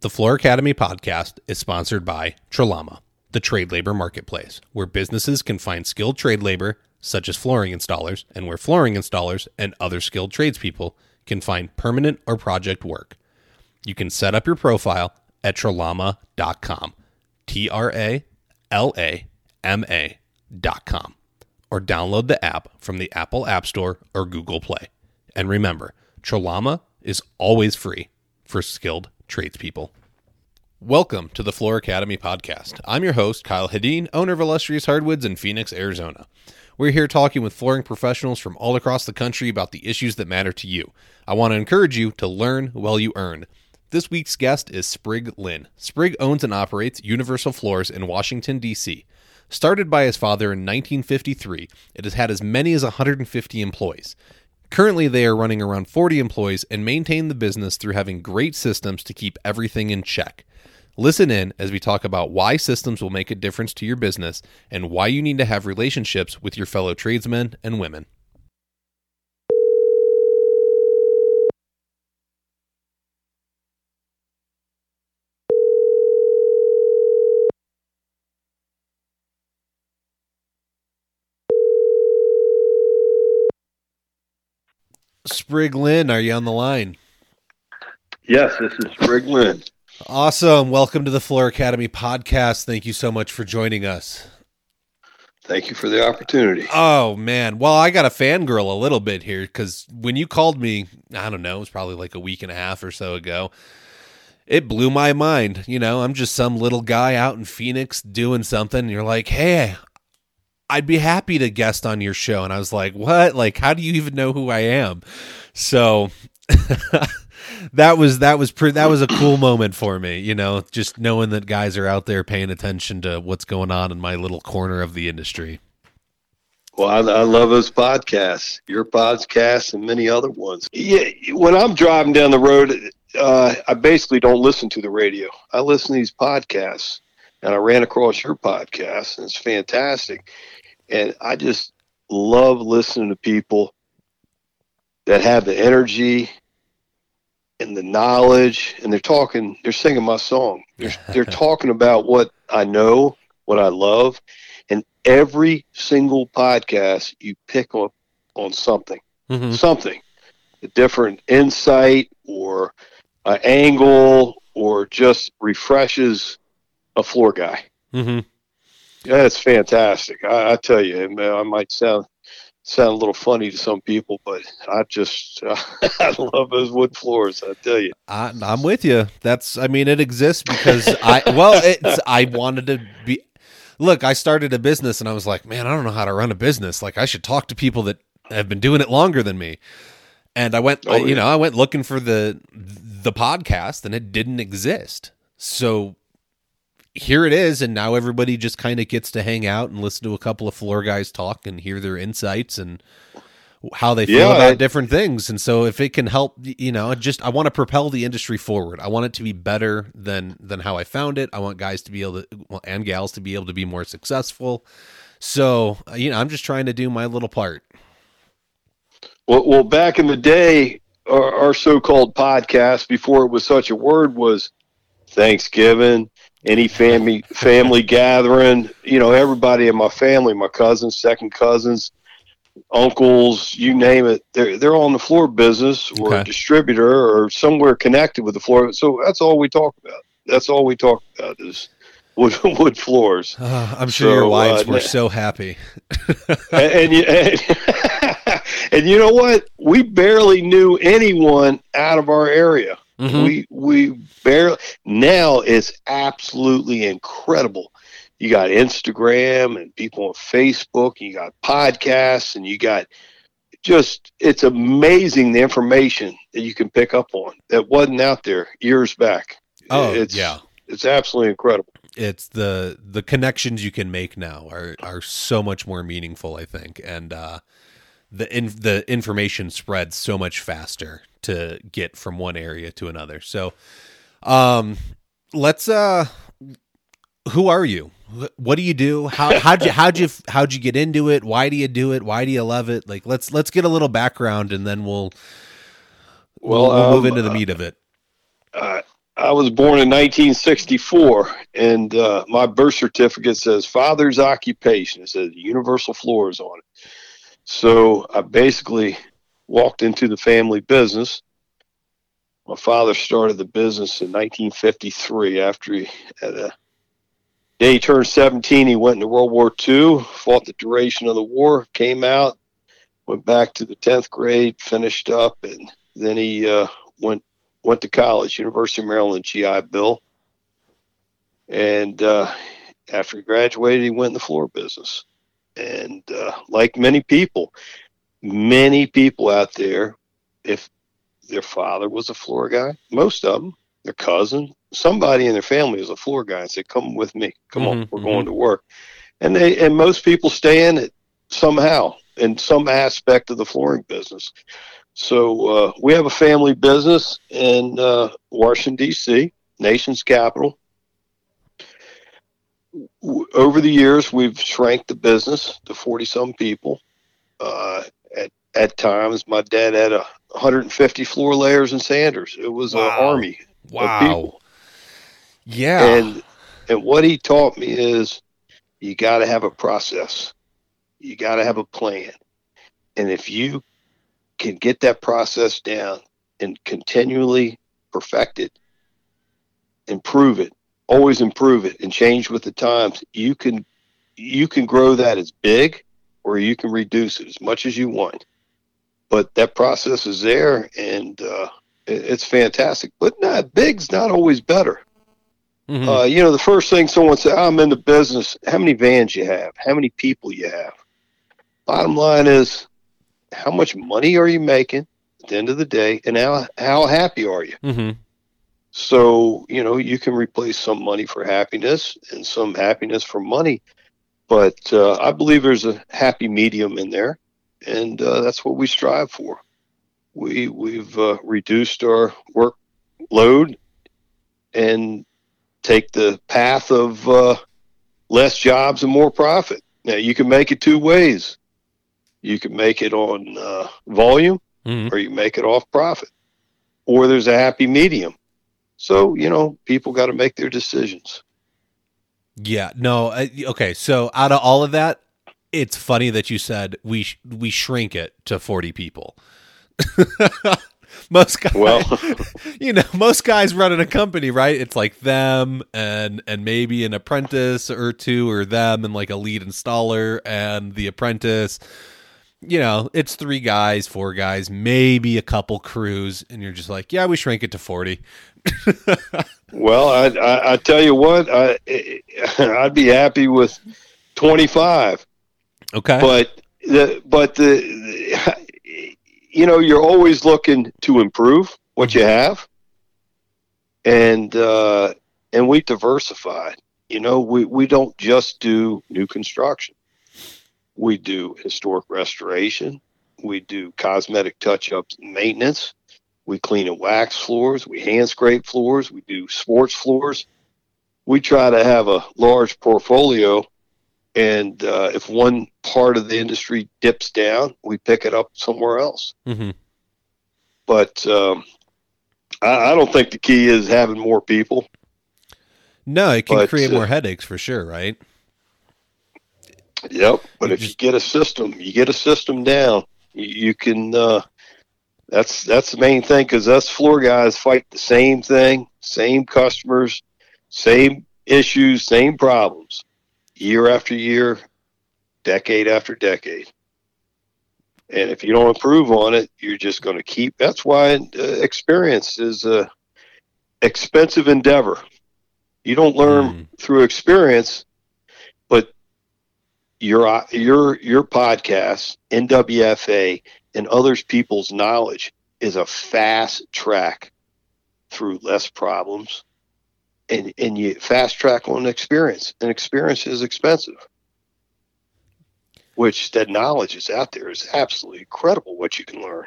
The Floor Academy podcast is sponsored by Tralama, the trade labor marketplace, where businesses can find skilled trade labor, such as flooring installers, and where flooring installers and other skilled tradespeople can find permanent or project work. You can set up your profile at tralama.com, T R A L A M A.com, or download the app from the Apple App Store or Google Play. And remember, Tralama is always free for skilled tradespeople. Welcome to the Floor Academy podcast. I'm your host, Kyle Hedin, owner of Illustrious Hardwoods in Phoenix, Arizona. We're here talking with flooring professionals from all across the country about the issues that matter to you. I want to encourage you to learn while you earn. This week's guest is Sprigg Lynn. Sprigg owns and operates Universal Floors in Washington, D.C. Started by his father in 1953, it has had as many as 150 employees. Currently, they are running around 40 employees and maintain the business through having great systems to keep everything in check. Listen in as we talk about why systems will make a difference to your business and why you need to have relationships with your fellow tradesmen and women. Sprigg Lynn, are you on the line? Yes, this is Sprigg Lynn. Awesome. Welcome to the Floor Academy podcast. Thank you so much for joining us. Thank you for the opportunity. Oh, man. Well, I got a fangirl a little bit here because when you called me, I don't know, it was probably like a week and a half or so ago. It blew my mind. You know, I'm just some little guy out in Phoenix doing something. And you're like, hey, I'd be happy to guest on your show. And I was like, what? Like, how do you even know who I am? So that was that was pretty that was a cool moment for me, you know, just knowing that guys are out there paying attention to what's going on in my little corner of the industry. Well, I, I love those podcasts, your podcast, and many other ones. Yeah, when I'm driving down the road, uh, I basically don't listen to the radio. I listen to these podcasts, and I ran across your podcast, and it's fantastic. And I just love listening to people that have the energy and the knowledge and they're talking they're singing my song they're, they're talking about what i know what i love and every single podcast you pick up on something Mm-hmm. something a different insight or an angle or just refreshes a floor guy Mm-hmm. Yeah it's fantastic i, I tell you uh, i might sound sound a little funny to some people but i just i love those wood floors i tell you I, I'm with you. That's, I mean, it exists because I, well, it's, I wanted to be, look, I started a business and I was like, man, I don't know how to run a business. Like, I should talk to people that have been doing it longer than me. And I went, Oh, I- you yeah. know, I went looking for the, the podcast and it didn't exist. So here it is. And now everybody just kind of gets to hang out and listen to a couple of floor guys talk and hear their insights and, how they feel Yeah, about different things. And so if it can help you know just i want to propel the industry forward. I want it to be better than than how i found it. I want guys to be able to well, and gals to be able to be more successful. So uh, you know i'm just trying to do my little part. Well, well, back in the day, our, our so-called podcast, before it was such a word, was Thanksgiving, any family family gathering. You know, everybody in my family, my cousins, second cousins, uncles, you name it, they're they're on the floor business or Okay. a distributor or somewhere connected with the floor. So that's all we talk about. That's all we talk about is wood wood floors. Uh, i'm sure So, your wives uh, were so happy and, and, and, and you know what? We barely knew anyone out of our area. Mhm. We we barely now it's absolutely incredible. You got Instagram and people on Facebook, and you got podcasts, and you got just it's amazing the information that you can pick up on that wasn't out there years back. oh it's, yeah it's absolutely incredible. it's the the connections you can make now are are so much more meaningful i think and uh the in, the information spreads so much faster to get from one area to another. So um let's uh who are you? What do you do? How how'd you how'd you how'd you get into it? Why do you do it? Why do you love it? Like let's let's get a little background and then we'll Well, we'll move um, into the meat of it. Uh, I was born in 1964, and uh, my birth certificate says father's occupation. It says Universal Floors on it. So I basically walked into the family business. My father started the business in 1953 after he had a day he turned 17. He went into World War II, fought the duration of the war, came out, went back to the 10th grade, finished up, and then he uh, went went to college, University of Maryland, GI Bill. And uh, after he graduated, he went in the floor business. And uh, like many people, many people out there, if their father was a floor guy, most of them, their cousin, somebody in their family is a floor guy and say, "Come with me, come mm-hmm, on, we're mm-hmm. going to work." And they and most people stay in it somehow in some aspect of the flooring business. So uh, we have a family business in uh, Washington D.C., nation's capital. Over the years, we've shrank the business to forty-some people. Uh, at at times, my dad had a 150 floor layers and sanders. It was wow. an army wow. Yeah, and and what he taught me is you got to have a process. You got to have a plan. And if you can get that process down and continually perfect it, improve it, always improve it and change with the times, you can you can grow that as big or you can reduce it as much as you want. But that process is there and uh, it's fantastic. But not big's not always better. Mm-hmm. Uh, you know, the first thing someone said, I'm in the business. How many vans you have? How many people you have? Bottom line is, how much money are you making at the end of the day, and how how happy are you? Mm-hmm. So you know you can replace some money for happiness and some happiness for money, but uh, I believe there's a happy medium in there, and uh, that's what we strive for. We we've uh, reduced our workload and take the path of uh, less jobs and more profit. Now you can make it two ways. You can make it on uh, volume, mm-hmm. or you make it off profit, or there's a happy medium. So you know, people got to make their decisions. Yeah. No. okay. So out of all of that, it's funny that you said we sh- we shrink it to forty people. most guys well you know most guys running a company right it's like them and and maybe an apprentice or two or them and like a lead installer and the apprentice you know, it's three guys, four guys, maybe a couple crews, and you're just like, yeah, we shrink it to forty. well, I, I, I tell you what, I I'd be happy with twenty five. Okay, but the but the, the you know you're always looking to improve what you have, and uh, and we diversified. You know, we we don't just do new construction we do historic restoration. We do cosmetic touch ups maintenance. We clean and wax floors. We hand scrape floors. We do sports floors. We try to have a large portfolio. And uh, if one part of the industry dips down, we pick it up somewhere else. Mm-hmm. But um, I, I, don't think the key is having more people. No, it can but, create more uh, headaches for sure, right? Yep. But if you get a system, you get a system down, you, you can. Uh, that's that's the main thing because us floor guys fight the same thing, same customers, same issues, same problems, year after year, decade after decade. And if you don't improve on it, you're just going to keep. That's why uh, experience is a expensive endeavor. You don't learn mm. through experience but your your your podcast, NWFA, and others people's knowledge is a fast track through less problems, and and you fast track on experience, and experience is expensive. Which that knowledge is out there is absolutely incredible what you can learn.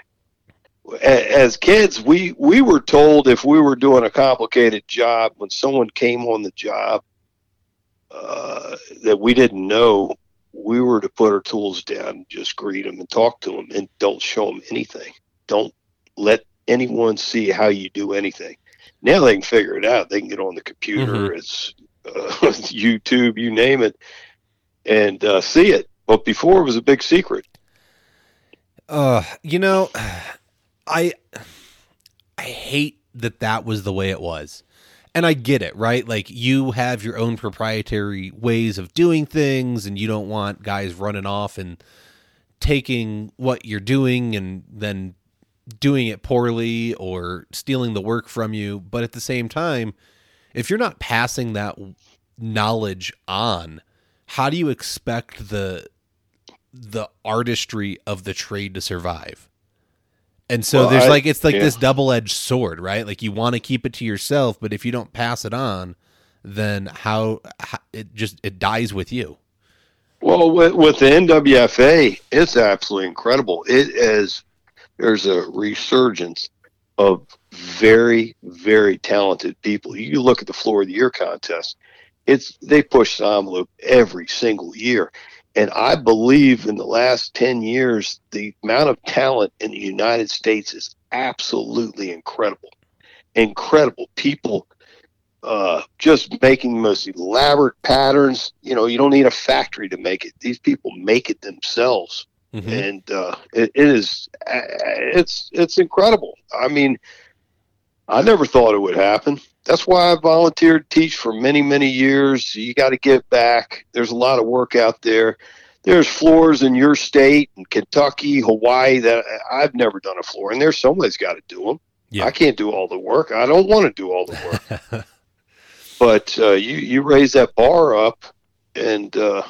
As kids, we we were told if we were doing a complicated job when someone came on the job uh, that we didn't know we were to put our tools down, just greet them and talk to them, and don't show them anything. Don't let anyone see how you do anything. Now they can figure it out. They can get on the computer. Mhm. It's uh, YouTube, you name it, and uh, see it. But before it was a big secret. Uh, you know, I I hate that that was the way it was. And I get it, right? Like you have your own proprietary ways of doing things and you don't want guys running off and taking what you're doing and then doing it poorly or stealing the work from you, but at the same time, if you're not passing that knowledge on, how do you expect the the artistry of the trade to survive. And so Well, there's I- like it's like yeah. this double-edged sword, right? Like you want to keep it to yourself, but if you don't pass it on, then how, how it just it dies with you. Well, with, with the NWFA, it's absolutely incredible. It is there's a resurgence of very, very talented people. You look at the floor of the year contest; it's they push the envelope every single year, and I believe in the last ten years, the amount of talent in the United States is absolutely incredible. Incredible people uh, just making the most elaborate patterns. You know, you don't need a factory to make it. These people make it themselves, Mhm. and uh, it, it is uh, it's it's incredible. I mean, I never thought it would happen. That's why I volunteered to teach for many many years. You got to give back. There's a lot of work out there. There's floors in your state, in Kentucky, Hawaii that I've never done a floor, and there's somebody's got to do them. Yeah. I can't do all the work. I don't want to do all the work but uh, you you raise that bar up, and uh,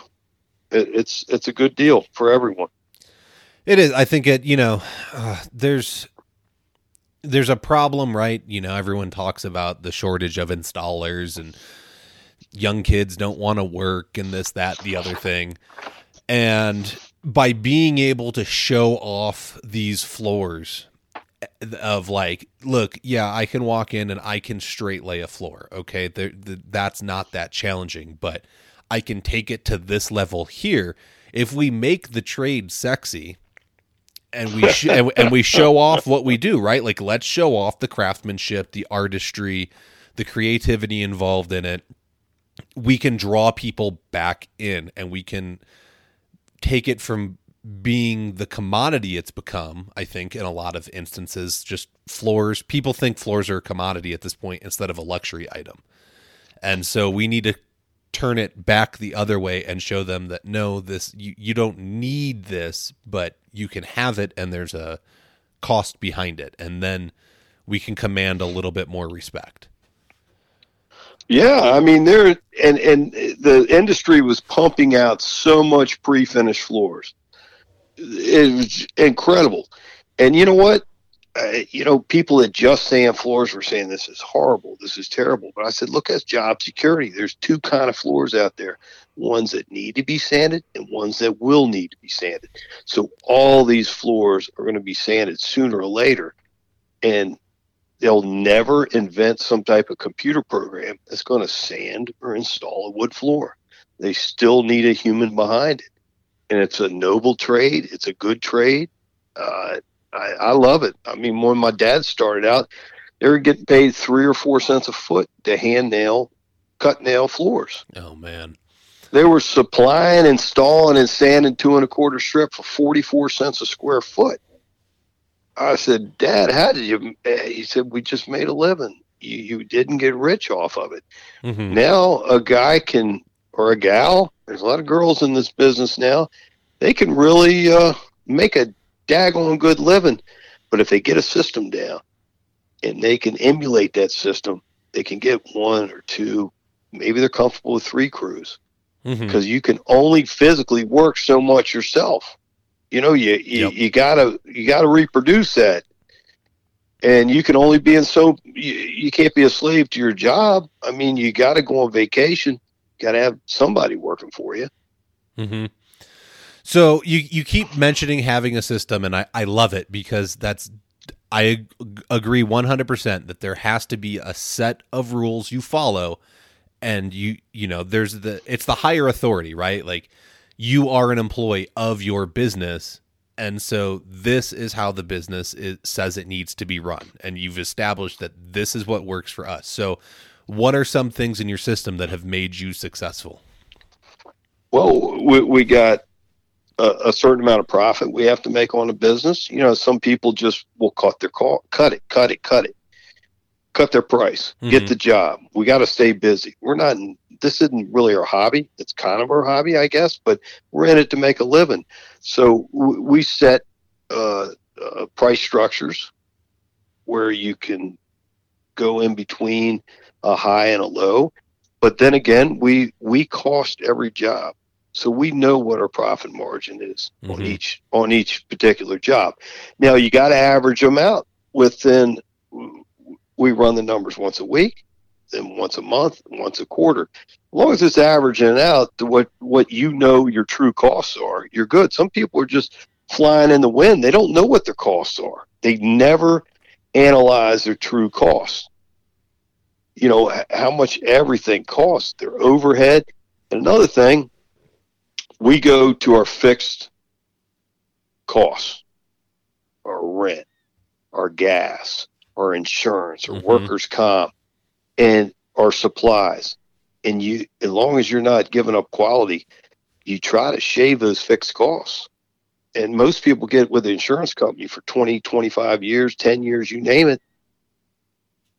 it, it's it's a good deal for everyone. It is. I think it. You know, uh, there's there's a problem, right? You know, everyone talks about the shortage of installers and young kids don't want to work and this, that, the other thing. And by being able to show off these floors eh, of like, look, yeah, I can walk in and I can straight lay a floor. Okay, there, th- that's not that challenging, but I can take it to this level here. If we make the trade sexy, and we sh- and, we show off what we do, right? Like let's show off the craftsmanship, the artistry, the creativity involved in it. We can draw people back in, and we can take it from being the commodity it's become. I think in a lot of instances, just floors. People think floors are a commodity at this point instead of a luxury item, and so we need to turn it back the other way and show them that no this you, you don't need this but you can have it and there's a cost behind it and then we can command a little bit more respect Yeah, I mean there and and the industry was pumping out so much pre-finished floors. It was incredible, and you know what? Uh, you know, people that just sand floors were saying this is horrible, this is terrible. But I said, look, that's job security. There's two kind of floors out there: ones that need to be sanded and ones that will need to be sanded. So all these floors are going to be sanded sooner or later, and they'll never invent some type of computer program that's going to sand or install a wood floor. They still need a human behind it. And it's a noble trade. It's a good trade. Uh, I, I love it. I mean, when my dad started out, they were getting paid three or four cents a foot to hand nail, cut nail floors. oh man They were supplying, installing, and sanding two and a quarter strip for 44 cents a square foot. I said, Dad, how did you? eh," He said, We just made a living. You, you didn't get rich off of it. Mhm. Now a guy can, or a gal, there's a lot of girls in this business now, they can really uh, make a daggone good living. But if they get a system down and they can emulate that system, they can get one or two, maybe they're comfortable with three crews Mhm. because you can only physically work so much yourself. You know, you you, Yep. you gotta you gotta reproduce that, and you can only be in so you, you can't be a slave to your job. I mean, you got to go on vacation. Got to have somebody working for you. hmm So you you keep mentioning having a system, and I I love it because that's I ag- agree one hundred percent that there has to be a set of rules you follow, and you you know there's the it's the higher authority right like you are an employee of your business And so this is how the business is, says it needs to be run. And you've established that this is what works for us. So, what are some things in your system that have made you successful? Well, we, we got a, a, certain amount of profit we have to make on a business. You know, some people just will cut their call, cut it, cut it, cut it, cut their price, mm-hmm. get the job. We got to stay busy. We're not in, this isn't really our hobby. It's kind of our hobby, I guess, but we're in it to make a living. So w- we set uh, uh, price structures where you can go in between a high and a low. But then again, we we cost every job. So we know what our profit margin is mm-hmm. on each on each particular job. Now you got to average them out within. We run the numbers once a week, then once a month, once a quarter. As long as it's averaging out to what what you know your true costs are, you're good. Some people are just flying in the wind. They don't know what their costs are. They never analyze their true costs. You know how much everything costs, their overhead. And another thing, we go to our fixed costs, our rent, our gas, our insurance, our mm-hmm. workers' comp, and our supplies. And you, as long as you're not giving up quality, you try to shave those fixed costs. And most people get with the insurance company for 20, 25 years, 10 years, you name it,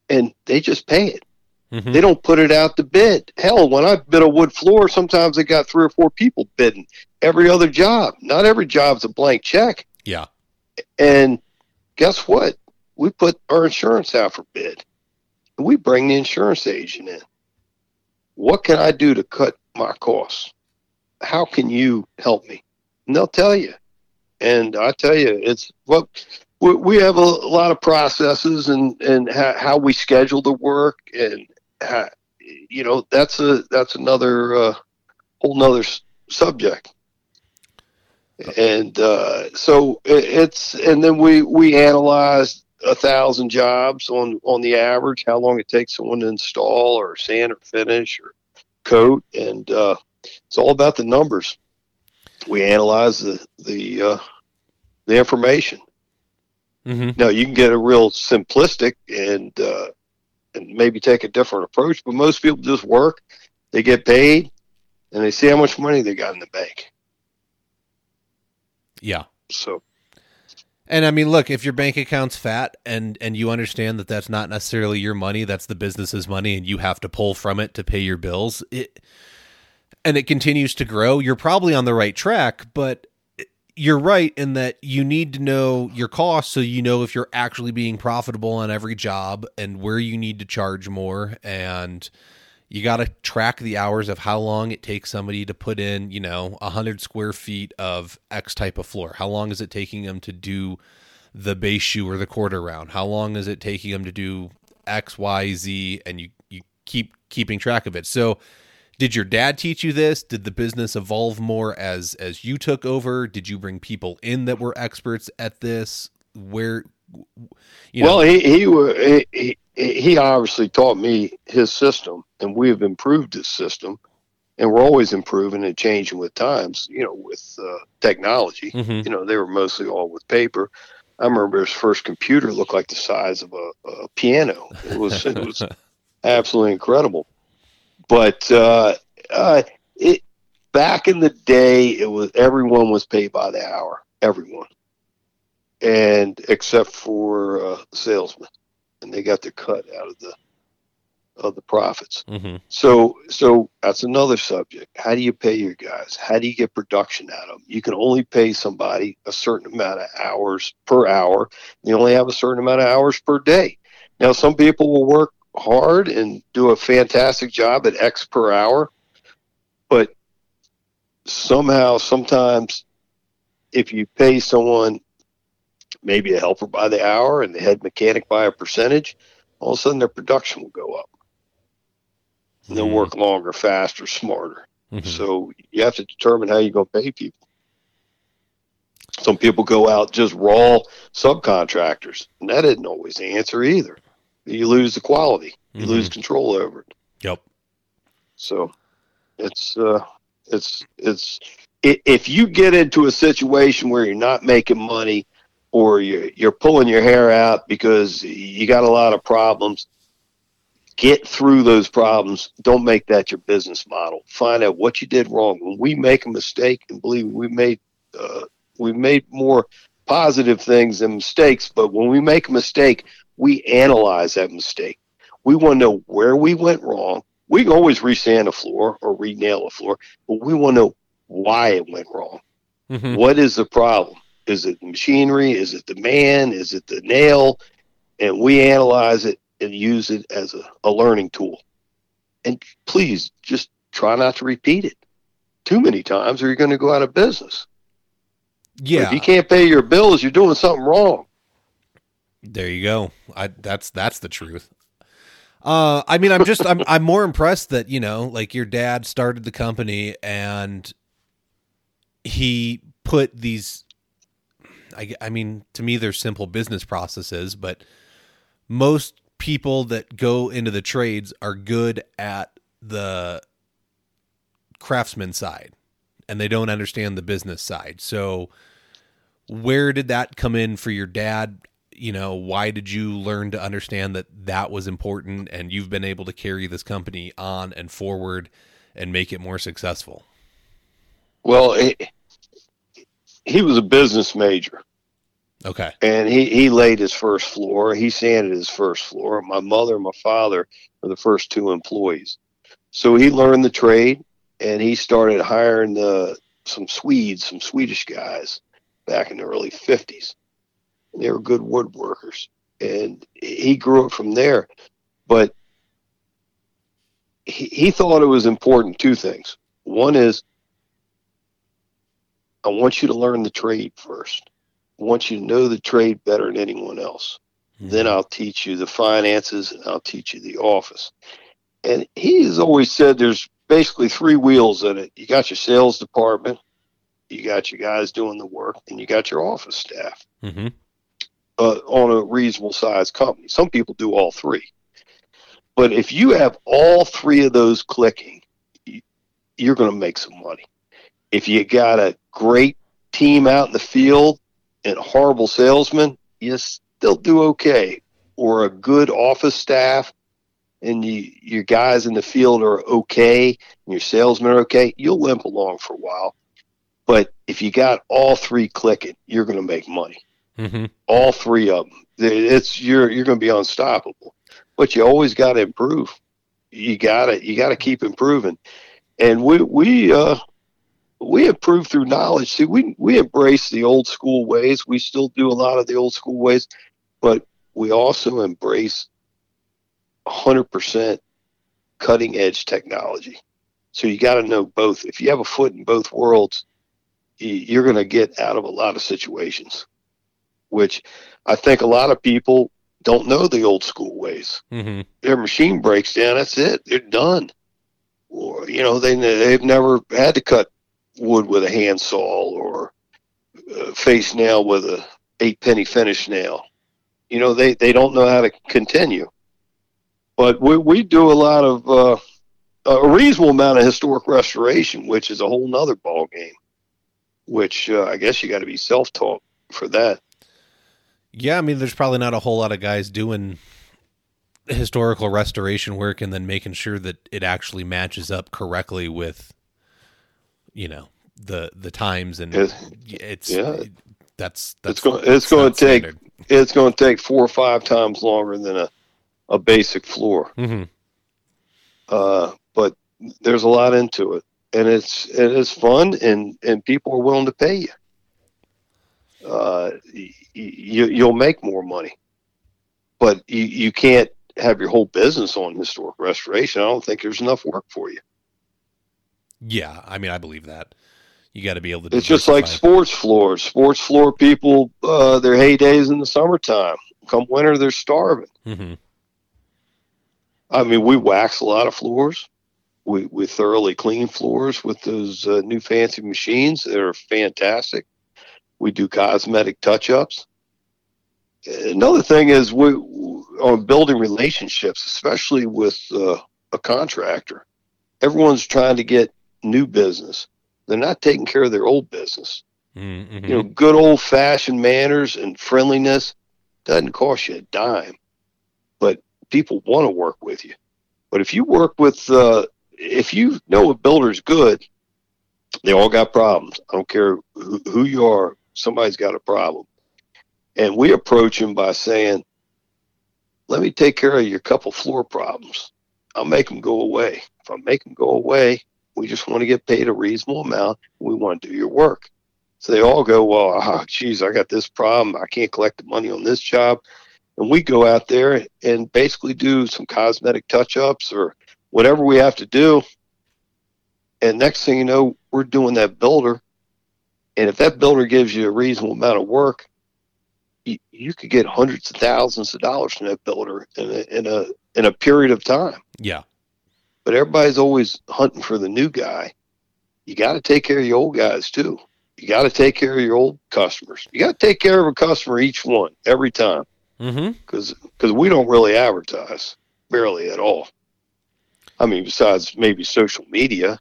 and they just pay it. Mm-hmm. They don't put it out to bid. Hell, when I bid a wood floor, sometimes I got three or four people bidding every other job. Not every job's a blank check. Yeah. And guess what? We put our insurance out for bid. And we bring the insurance agent in. What can I do to cut my costs? How can you help me? And they'll tell you. And I tell you, it's what well, we have a, lot of processes and and how we schedule the work and you know that's a that's another uh, whole nother subject. And uh, so it's and then we we analyzed a thousand jobs on on the average how long it takes someone to install or sand or finish or coat and uh, it's all about the numbers. We analyze the the uh, the information. Mm-hmm. now you can get a real simplistic and uh, and maybe take a different approach. But most people just work, they get paid, and they see how much money they got in the bank. Yeah. So. And I mean, look, if your bank account's fat and and you understand that that's not necessarily your money, that's the business's money, and you have to pull from it to pay your bills, it and it continues to grow, you're probably on the right track. But you're right in that you need to know your costs so you know if you're actually being profitable on every job and where you need to charge more. And you got to track the hours of how long it takes somebody to put in you know 100 square feet of x type of floor. How long is it taking them to do the base shoe or the quarter round? How long is it taking them to do x y z? And you you keep keeping track of it. So did your dad teach you this? Did the business evolve more as as you took over? Did you bring people in that were experts at this? Where you know? well he he, he he obviously taught me his system and we have improved his system and we're always improving and changing with times you know with uh, technology. Mm-hmm. you know they were mostly all with paper. I remember his first computer looked like the size of a, a piano. It was it was absolutely incredible but uh, uh, it back in the day, it was everyone was paid by the hour, everyone, and except for uh, salesmen, and they got their cut out of the of the profits. Mm-hmm. So, so that's another subject. How do you pay your guys? How do you get production out of them? You can only pay somebody a certain amount of hours per hour. You only have a certain amount of hours per day. Now, some people will work hard and do a fantastic job at X per hour, but somehow, sometimes, if you pay someone maybe a helper by the hour and the head mechanic by a percentage, all of a sudden their production will go up. Mm-hmm. They'll work longer, faster, smarter. Mm-hmm. So you have to determine how you're going to pay people. Some people go out just raw subcontractors, and that isn't always the answer either you lose the quality. You mm-hmm. lose control over it. Yep. So it's uh, it's it's if you get into a situation where you're not making money or you're, you're pulling your hair out because you got a lot of problems, get through those problems. Don't make that your business model. Find out what you did wrong. When we make a mistake, and believe we made uh, we made more positive things than mistakes. But when we make a mistake, we analyze that mistake. We want to know where we went wrong. We can always resand a floor or re-nail a floor, but we want to know why it went wrong. Mm-hmm. What is the problem? Is it the machinery? Is it the man? Is it the nail? And we analyze it and use it as a, a learning tool. And please just try not to repeat it too many times or you're going to go out of business. Yeah. If you can't pay your bills, you're doing something wrong. There you go. I that's that's the truth. Uh, I mean, I'm just I'm I'm more impressed that you know, like your dad started the company and he put these. I I mean, to me, they're simple business processes, but most people that go into the trades are good at the craftsman side, and they don't understand the business side. So, where did that come in for your dad? You know, why did you learn to understand that that was important and you've been able to carry this company on and forward and make it more successful? Well, he, he was a business major. Okay. And he, he laid his first floor. He sanded his first floor. My mother and my father were the first two employees. So he learned the trade and he started hiring the, some Swedes, some Swedish guys back in the early 50s. They were good woodworkers, and he grew up from there. But he, he thought it was important two things. One is, I want you to learn the trade first. I want you to know the trade better than anyone else. Mm-hmm. Then I'll teach you the finances and I'll teach you the office. And he has always said there's basically three wheels in it. You got your sales department, you got your guys doing the work, and you got your office staff. Mm-hmm uh, on a reasonable sized company. Some people do all three. But if you have all three of those clicking, you're going to make some money. If you got a great team out in the field and horrible salesman, you still do okay. Or a good office staff and you, your guys in the field are okay and your salesmen are okay, you'll limp along for a while. But if you got all three clicking, you're going to make money. Mm-hmm. All three of them. It's you're you're going to be unstoppable, but you always got to improve. You got to you got to keep improving, and we we uh we improve through knowledge. See, we we embrace the old school ways. We still do a lot of the old school ways, but we also embrace 100% cutting edge technology. So you got to know both. If you have a foot in both worlds, you're going to get out of a lot of situations which I think a lot of people don't know the old school ways. Mm-hmm. Their machine breaks down, that's it. They're done. Or you know, they they've never had to cut wood with a handsaw or a face nail with a eight penny finish nail. You know, they they don't know how to continue. But we we do a lot of uh, a reasonable amount of historic restoration, which is a whole nother ball game. Which uh, I guess you got to be self taught for that. Yeah, I mean, there's probably not a whole lot of guys doing historical restoration work and then making sure that it actually matches up correctly with, you know, the the times and it's, it's yeah. That's that's it's going it's going to take standard. it's going to take four or five times longer than a a basic floor. Mm-hmm. Uh, but there's a lot into it, and it's it is fun, and and people are willing to pay you uh, you, you'll make more money. But you, you can't have your whole business on historic restoration. I don't think there's enough work for you. Yeah, I mean, I believe that. You got to be able to. It's just like sports floors. Sports floor people, uh, their heydays in the summertime. Come winter, they're starving. Mm-hmm. I mean, we wax a lot of floors. We we thoroughly clean floors with those uh, new fancy machines. They're fantastic. We do cosmetic touch ups. Another thing is we on building relationships, especially with uh, a contractor. Everyone's trying to get new business. they're not taking care of their old business. Mm-hmm. You know, good old fashioned manners and friendliness doesn't cost you a dime, but people want to work with you. But if you work with, uh, if you know a builder's good, they all got problems. I don't care who, who you are, somebody's got a problem. And we approach them by saying, let me take care of your couple floor problems. I'll make them go away. If I make them go away, we just want to get paid a reasonable amount. We want to do your work. So they all go, well, oh, geez, I got this problem. I can't collect the money on this job. And we go out there and basically do some cosmetic touch ups or whatever we have to do. And next thing you know, we're doing that builder. And if that builder gives you a reasonable amount of work, you, you could get hundreds of thousands of dollars from that builder in a, in a in a period of time. Yeah. But everybody's always hunting for the new guy. You got to take care of your old guys too. You got to take care of your old customers. You got to take care of a customer each one every time Mm-hmm. because because we don't really advertise barely at all. I mean, besides maybe social media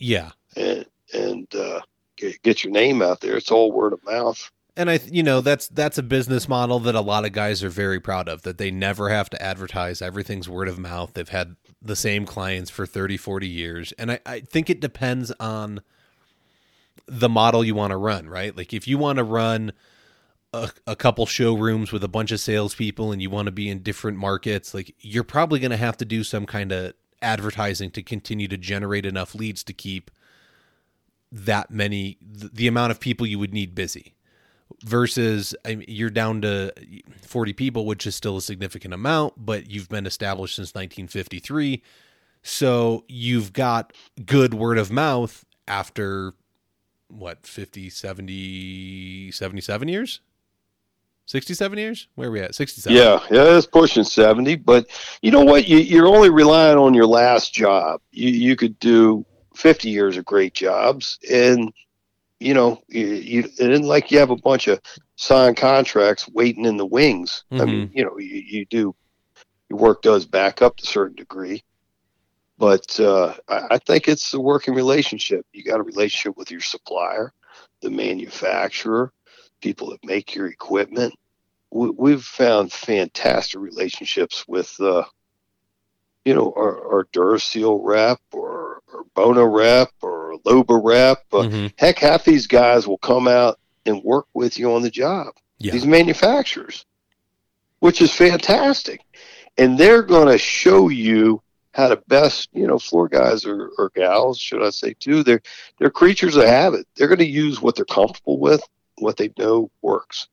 Yeah. and and uh, get, your name out there. It's all word of mouth. And I, you know, that's that's a business model that a lot of guys are very proud of. That they never have to advertise. Everything's word of mouth. They've had the same clients for 30, 40 years. And I, I think it depends on the model you want to run, right? Like if you want to run a, a couple showrooms with a bunch of salespeople and you want to be in different markets, like you're probably going to have to do some kind of advertising to continue to generate enough leads to keep that many, the, amount of people you would need busy versus I mean, you're down to 40 people, which is still a significant amount, but you've been established since 1953. So you've got good word of mouth after what, 50, 70, 77 years? 67 years? Where are we at? 67. Yeah, yeah, it's pushing seventy. But you know what? You, you're only relying on your last job. You you could do fifty years of great jobs, and you know, you, you it isn't like you have a bunch of signed contracts waiting in the wings. I mean, you know, you, you do your work does back up to a certain degree, but uh, I, I think it's a working relationship. You got a relationship with your supplier, the manufacturer, people that make your equipment. We, we've found fantastic relationships with, uh, you know, our, our DuraSeal rep or, or Bona rep or Loba rep. Mhm. Heck, half these guys will come out and work with you on the job. Yeah. These manufacturers, which is fantastic. And they're going to show you how to best, you know, floor guys or, or gals, should I say, too. They're, they're creatures of habit. They're going to use what they're comfortable with, what they know works.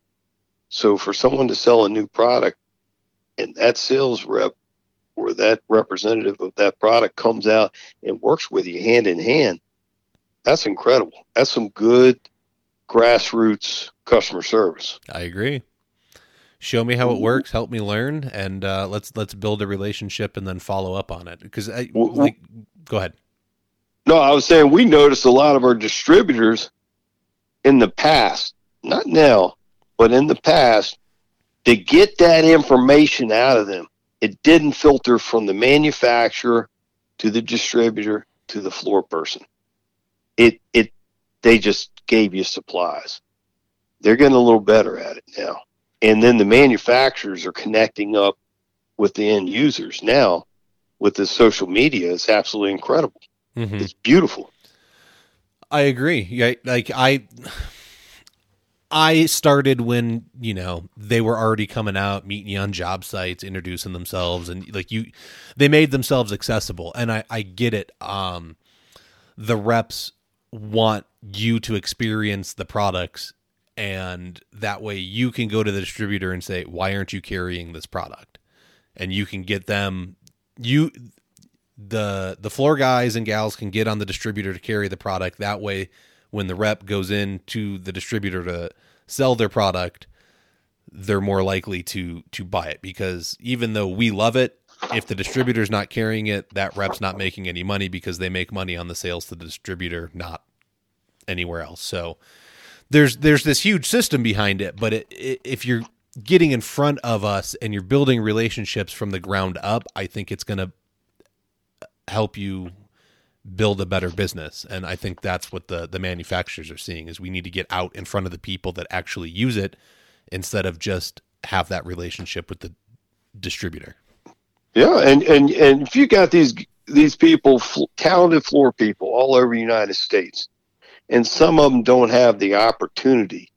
So for someone to sell a new product and that sales rep or that representative of that product comes out and works with you hand in hand, that's incredible. That's some good grassroots customer service. I agree. Show me how it works. Help me learn, and uh, let's let's build a relationship and then follow up on it. Because I Well, like, go ahead. No, I was saying we noticed a lot of our distributors in the past, not now, but in the past, to get that information out of them, it didn't filter from the manufacturer to the distributor to the floor person. It it they just gave you supplies. They're getting a little better at it now. And then the manufacturers are connecting up with the end users now with the social media. It's absolutely incredible. hmm It's beautiful. I agree. Yeah, like I, I started when you know they were already coming out, meeting you on job sites, introducing themselves, and like you, they made themselves accessible. And I, I get it. Um, the reps want you to experience the products, and that way you can go to the distributor and say, "Why aren't you carrying this product?" And you can get them you the the floor guys and gals can get on the distributor to carry the product that way when the rep goes in to the distributor to sell their product they're more likely to to buy it. Because even though we love it if the distributor's not carrying it that rep's not making any money because they make money on the sales to the distributor not anywhere else. So there's there's this huge system behind it but it, it, if you're getting in front of us and you're building relationships from the ground up i think it's going to help you build a better business. And I think that's what the the manufacturers are seeing is we need to get out in front of the people that actually use it instead of just have that relationship with the distributor. Yeah, and and and if you got these these people, talented floor people all over the United States, and some of them don't have the opportunity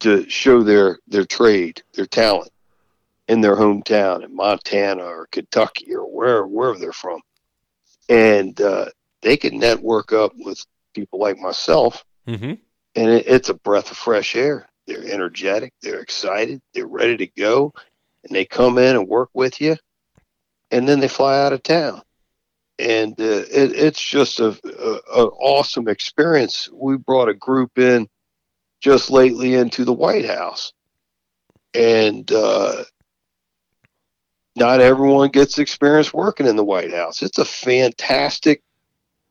to show their their trade, their talent in their hometown in Montana or Kentucky or wherever wherever they're from, and uh, they can network up with people like myself, mm-hmm. and it, it's a breath of fresh air. They're energetic, they're excited, they're ready to go, and they come in and work with you, and then they fly out of town and uh, it, it's just a, a, a, awesome experience. We brought a group in just lately into the White House, and uh, not everyone gets experience working in the White House. It's a fantastic,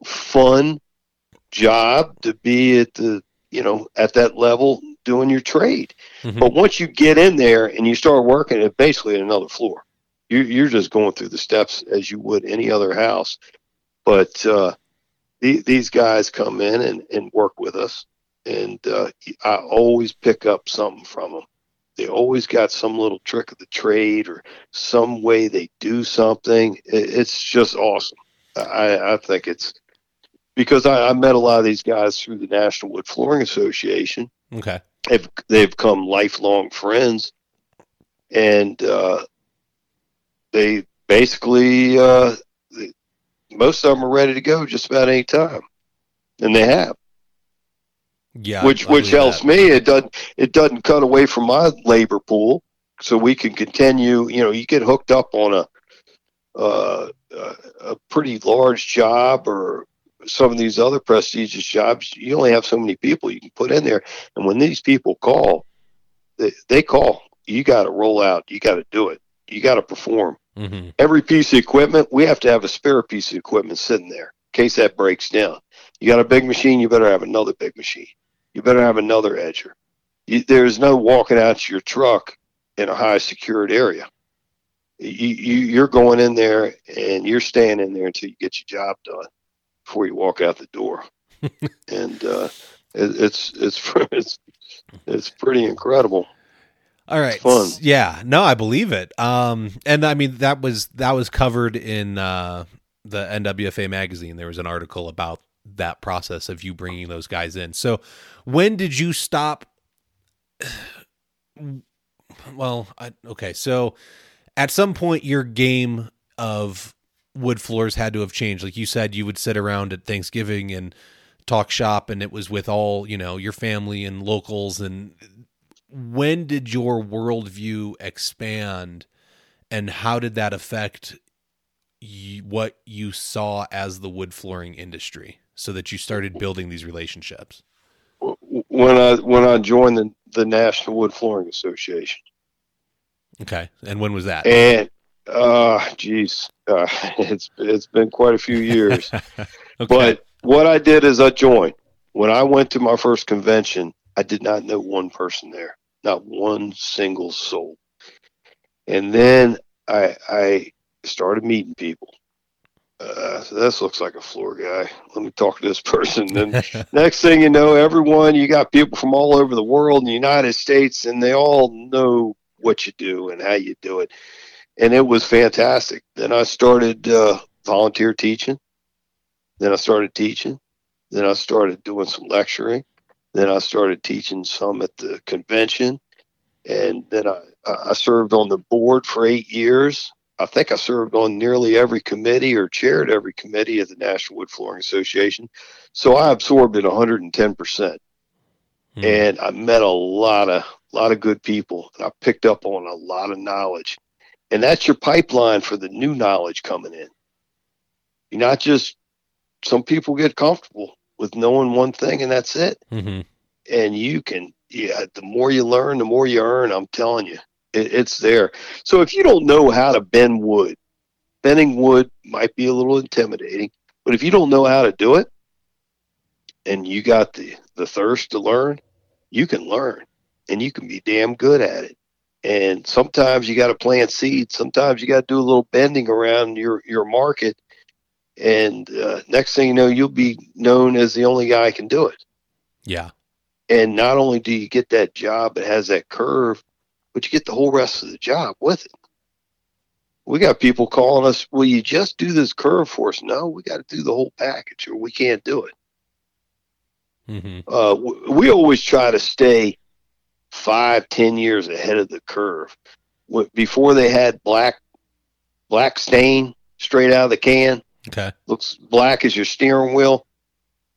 fun job to be at the you know at that level doing your trade. Mm-hmm. But once you get in there and you start working, it basically another floor you, you're just going through the steps as you would any other house. But uh, the, these guys come in and, and work with us, and uh, I always pick up something from them. They always got some little trick of the trade or some way they do something. It's just awesome. I, I think it's because I, I met a lot of these guys through the National Wood Flooring Association. Okay, they've they've become lifelong friends, and uh, they basically uh, most of them are ready to go just about any time, and they have. Yeah, which which helps that. me. It doesn't it doesn't cut away from my labor pool, so we can continue. You know, you get hooked up on a uh, a pretty large job or some of these other prestigious jobs. You only have so many people you can put in there, and when these people call, they, they call. You got to roll out. You got to do it. You got to perform. Mm-hmm. Every piece of equipment, we have to have a spare piece of equipment sitting there in case that breaks down. You got a big machine, you better have another big machine. You better have another edger. You, there's no walking out to your truck in a high secured area. You, you, you're going in there and you're staying in there until you get your job done before you walk out the door. and uh, it, it's it's it's it's pretty incredible. All right. Fun. Yeah. No, I believe it. Um, and I mean that was that was covered in uh, the NWFA magazine. There was an article about that process of you bringing those guys in. So, when did you stop? Well, I, okay. So, at some point, your game of wood floors had to have changed. Like you said, you would sit around at Thanksgiving and talk shop, and it was with all you know your family and locals, and when did your worldview expand and how did that affect you, what you saw as the wood flooring industry so that you started building these relationships? When i when i joined the, the national wood flooring association. Okay. And when was that? And uh geez uh, it's it's been quite a few years okay. but what i did is i joined when i went to my first convention I did not know one person there, not one single soul. And then I, I started meeting people. Uh, so this looks like a floor guy. Let me talk to this person. Then next thing you know, everyone you got people from all over the world in the United States, and they all know what you do and how you do it. And it was fantastic. Then I started uh, volunteer teaching. Then I started teaching. Then I started doing some lecturing. Then I started teaching some at the convention, and then I, I served on the board for eight years. I think I served on nearly every committee or chaired every committee of the National Wood Flooring Association. So I absorbed it 110 percent, hmm. and I met a lot of lot of good people, and I picked up on a lot of knowledge. And that's your pipeline for the new knowledge coming in. You're not just some people get comfortable with knowing one thing and that's it. Mm-hmm. And you can, yeah, the more you learn, the more you earn. I'm telling you, it, it's there. So if you don't know how to bend wood, bending wood might be a little intimidating, but if you don't know how to do it and you got the, the thirst to learn, you can learn and you can be damn good at it. And sometimes you got to plant seeds. Sometimes you got to do a little bending around your, your market And uh, next thing you know, you'll be known as the only guy can do it. Yeah. And not only do you get that job that has that curve, but you get the whole rest of the job with it. We got people calling us, Will you just do this curve for us? No, we got to do the whole package or we can't do it. Mm-hmm. Uh, we always try to stay five, ten years ahead of the curve. Before they had black, black stain straight out of the can, Okay. looks black as your steering wheel.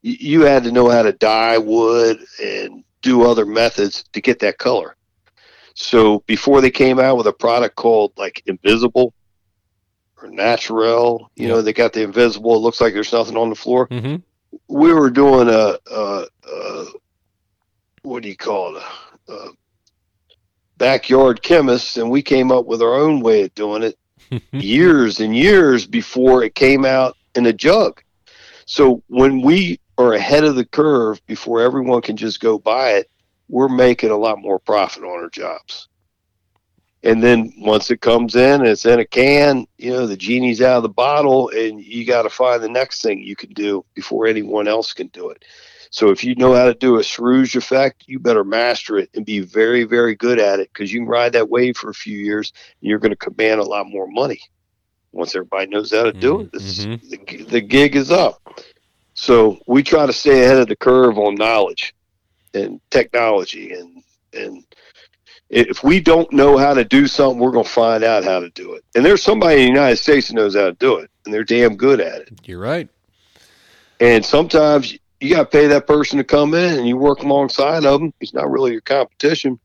You had to know how to dye wood and do other methods to get that color. So before they came out with a product called like Invisible or Natural, you know, they got the Invisible. It looks like there's nothing on the floor. Mm-hmm. We were doing a, a, a what do you call it? A, a backyard chemists, and we came up with our own way of doing it years and years before it came out in a jug. So when we are ahead of the curve before everyone can just go buy it, we're making a lot more profit on our jobs. And then once it comes in and it's in a can, you know, the genie's out of the bottle and you got to find the next thing you can do before anyone else can do it. So if you know how to do a Scrooge effect, you better master it and be very, very good at it because you can ride that wave for a few years and you're going to command a lot more money. Once everybody knows how to do it, this, Mhm. the, the gig is up. So we try to stay ahead of the curve on knowledge and technology and and if we don't know how to do something, we're going to find out how to do it. And there's somebody in the United States that knows how to do it, and they're damn good at it. You're right. And sometimes you got to pay that person to come in and you work alongside of them. He's not really your competition.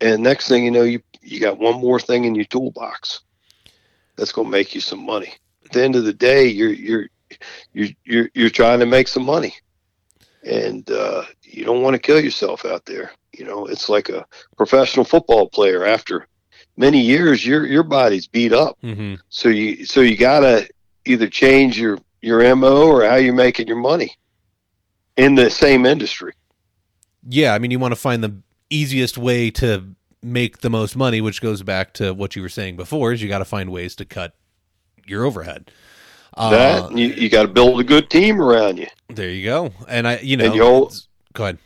And next thing you know, you you got one more thing in your toolbox that's going to make you some money. At the end of the day, you're you're you're you're, you're trying to make some money, and uh, you don't want to kill yourself out there. You know, it's like a professional football player. After many years, your your body's beat up. Mm-hmm. So you so you gotta either change your your mo or how you're making your money in the same industry. Yeah, I mean, you want to find the easiest way to make the most money, which goes back to what you were saying before. Is you got to find ways to cut your overhead. Uh, that and you, you got to build a good team around you. there you go. And I, you know, And you go ahead.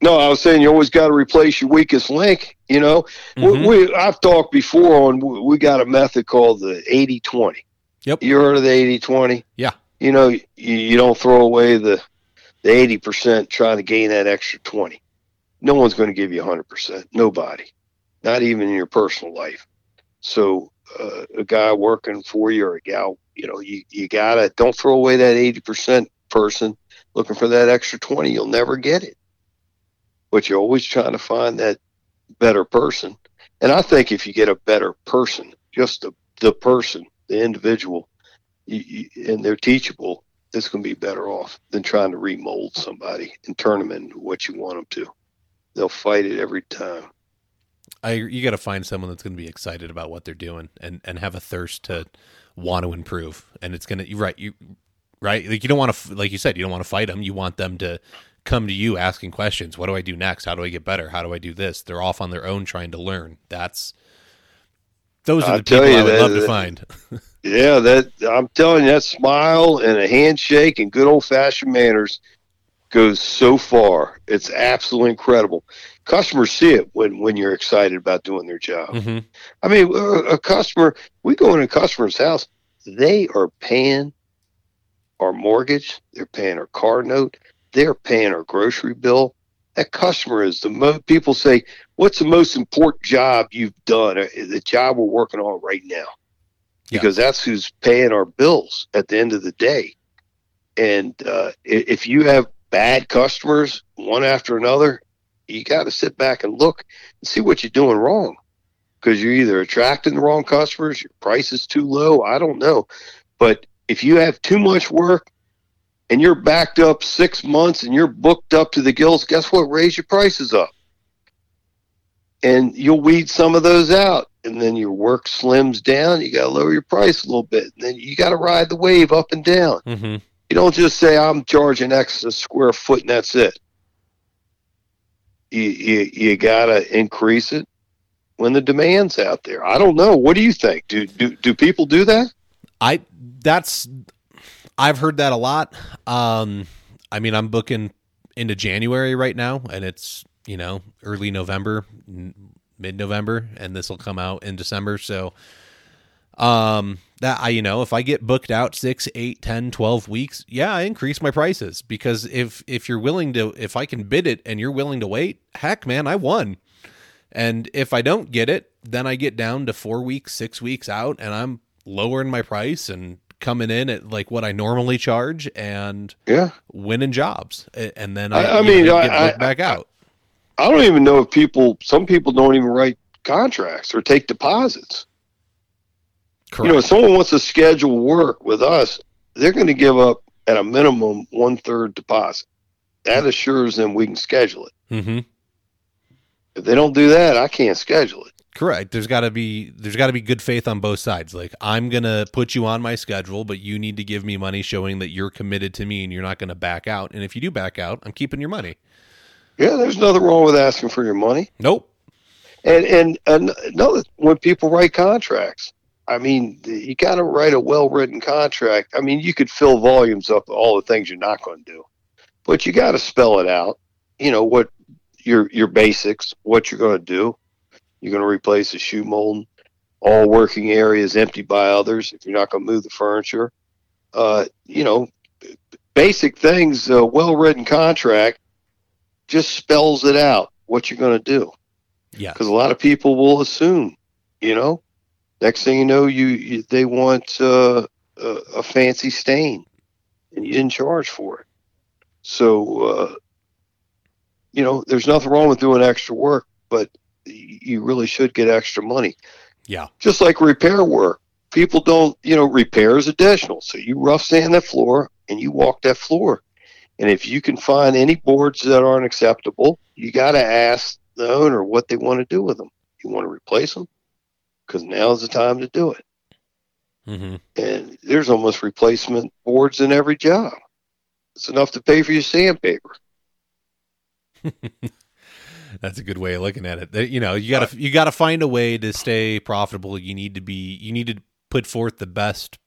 No, I was saying you always got to replace your weakest link. You know, Mhm. we, we I've talked before on we got a method called the 80-20. Yep. You heard of the 80-20? Yeah. You know, you, you don't throw away the the 80% trying to gain that extra 20. No one's going to give you 100%. Nobody. Not even in your personal life. So uh, a guy working for you or a gal, you know, you, you got to don't throw away that 80% person looking for that extra 20. You'll never get it. But you're always trying to find that better person. And I think if you get a better person, just the, the person, the individual, you, you, and they're teachable, it's going to be better off than trying to remold somebody and turn them into what you want them to. They'll fight it every time. I you got to find someone that's going to be excited about what they're doing and and have a thirst to want to improve. And it's gonna you're right you right like you don't want to like you said you don't want to fight them. You want them to come to you asking questions. What do I do next? How do I get better? How do I do this? They're off on their own trying to learn. That's those are the people you I would that- love to find. Yeah, that I'm telling you, that smile and a handshake and good old fashioned manners goes so far. It's absolutely incredible. Customers see it when when you're excited about doing their job. hmm I mean, a a customer, we go in a customer's house, they are paying our mortgage, they're paying our car note, they're paying our grocery bill. That customer is the most, people say, what's the most important job you've done? Uh, The job we're working on right now. Yeah. Because that's who's paying our bills at the end of the day. And uh, if you have bad customers, one after another, you got to sit back and look and see what you're doing wrong because you're either attracting the wrong customers, your price is too low. I don't know. But if you have too much work and you're backed up six months and you're booked up to the gills, guess what? Raise your prices up. And you'll weed some of those out. And then your work slims down. You got to lower your price a little bit. And then you got to ride the wave up and down. Mm-hmm. You don't just say, I'm charging X a square foot and that's it. You, you, you got to increase it when the demand's out there. I don't know. What do you think? Do, do, do people do that? I that's I've heard that a lot. Um, I mean, I'm booking into January right now, and it's you know early November, mid November, and this will come out in December. So, um, that I you know if I get booked out six, eight, ten, twelve weeks, yeah, I increase my prices because if if you're willing to, if I can bid it and you're willing to wait, heck, man, I won. And if I don't get it, then I get down to four weeks, six weeks out, and I'm lowering my price and coming in at like what I normally charge and yeah, winning jobs. And then I, I, I mean, know, I, get back out. I don't even know if people. Some people don't even write contracts or take deposits. Correct. You know, if someone wants to schedule work with us, they're going to give up at a minimum one third deposit. That assures them we can schedule it. Mm-hmm. If they don't do that, I can't schedule it. Correct. There's got to be there's got to be good faith on both sides. Like I'm going to put you on my schedule, but you need to give me money showing that you're committed to me and you're not going to back out. And if you do back out, I'm keeping your money. Yeah, there's nothing wrong with asking for your money. Nope. And and another when people write contracts, I mean, you got to write a well-written contract. I mean, you could fill volumes up all the things you're not going to do, but you got to spell it out. You know what your your basics, what you're going to do. You're going to replace the shoe molding. All working areas emptied by others. If you're not going to move the furniture, uh, you know, basic things. A well-written contract just spells it out what you're going to do. Yeah. Because a lot of people will assume, you know, next thing you know, you, you they want uh, a, a, fancy stain, and you didn't charge for it. So, uh, you know, there's nothing wrong with doing extra work, but you really should get extra money. Yeah. Just like repair work. People don't, you know, repair is additional. So you rough sand that floor and you walk that floor. And if you can find any boards that aren't acceptable, you got to ask the owner what they want to do with them. You want to replace them? Because now's the time to do it. Mm-hmm. And there's almost replacement boards in every job. It's enough to pay for your sandpaper. That's a good way of looking at it. You know, you gotta you gotta find a way to stay profitable. You need to be you need to put forth the best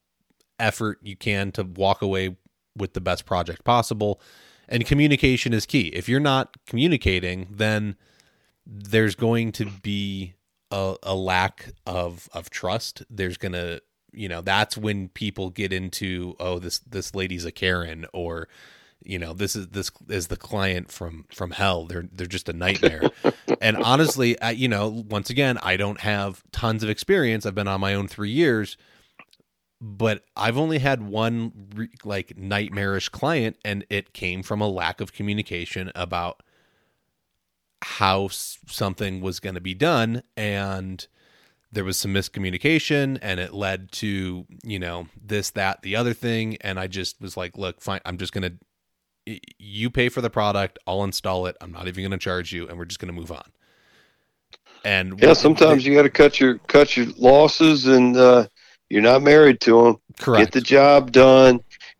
effort you can to walk away with the best project possible. And communication is key. If you're not communicating, then there's going to be a, a lack of of trust. There's gonna you know that's when people get into oh this this lady's a Karen or you know this is this is the client from from hell. They're they're just a nightmare. And honestly I, you know once again i don't have tons of experience. I've been on my own three years but i've only had one re- like nightmarish client and it came from a lack of communication about how something was going to be done and there was some miscommunication and it led to you know this that the other thing and i just was like look fine i'm just going to you pay for the product, I'll install it. I'm not even going to charge you, and we're just going to move on. And yeah, sometimes they, you got to cut your cut your losses, and uh, you're not married to them. Correct. Get the job done.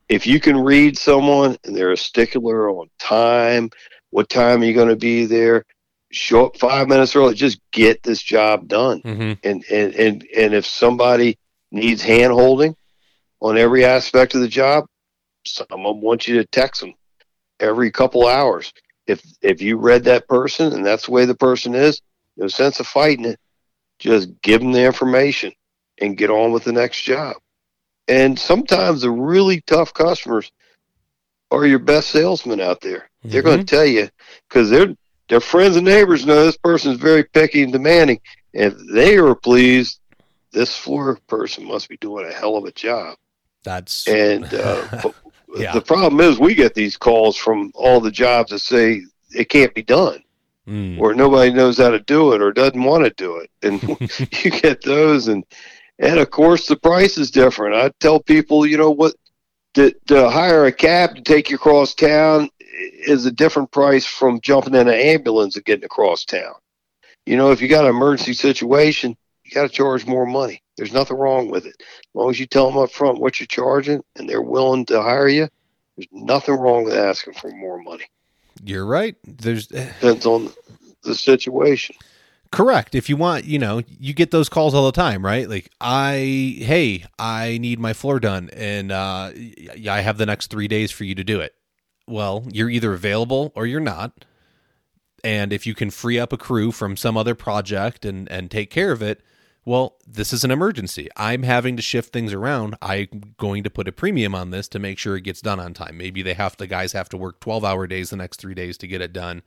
If you can read someone and they're a stickler on time, what time are you going to be there? Show up five minutes early. Just get this job done. Mm-hmm. And and and and if somebody needs hand holding on every aspect of the job, someone wants you to text them every couple hours. If if you read that person and that's the way the person is, no sense of fighting it. Just give them the information and get on with the next job. And sometimes the really tough customers are your best salesmen out there. Mm-hmm. They're going to tell you because they're their friends and neighbors know this person is very picky and demanding. If they are pleased, this floor person must be doing a hell of a job. That's and uh, yeah. The problem is we get these calls from all the jobs that say it can't be done. Mm. Or nobody knows how to do it or doesn't want to do it. And you get those and and of course the price is different. I tell people, you know what to, to hire a cab to take you across town is a different price from jumping in an ambulance and getting across town. You know, if you got an emergency situation, you got to charge more money. There's nothing wrong with it. As long as you tell them up front what you're charging and they're willing to hire you, there's nothing wrong with asking for more money. You're right. There's depends on the situation. Correct. If you want, you know, you get those calls all the time, right? Like, I, hey, I need my floor done, and uh, I have the next three days for you to do it. Well, you're either available or you're not. And if you can free up a crew from some other project and and take care of it, well, this is an emergency. I'm having to shift things around. I'm going to put a premium on this to make sure it gets done on time. Maybe they have the guys have to work 12 hour days the next three days to get it done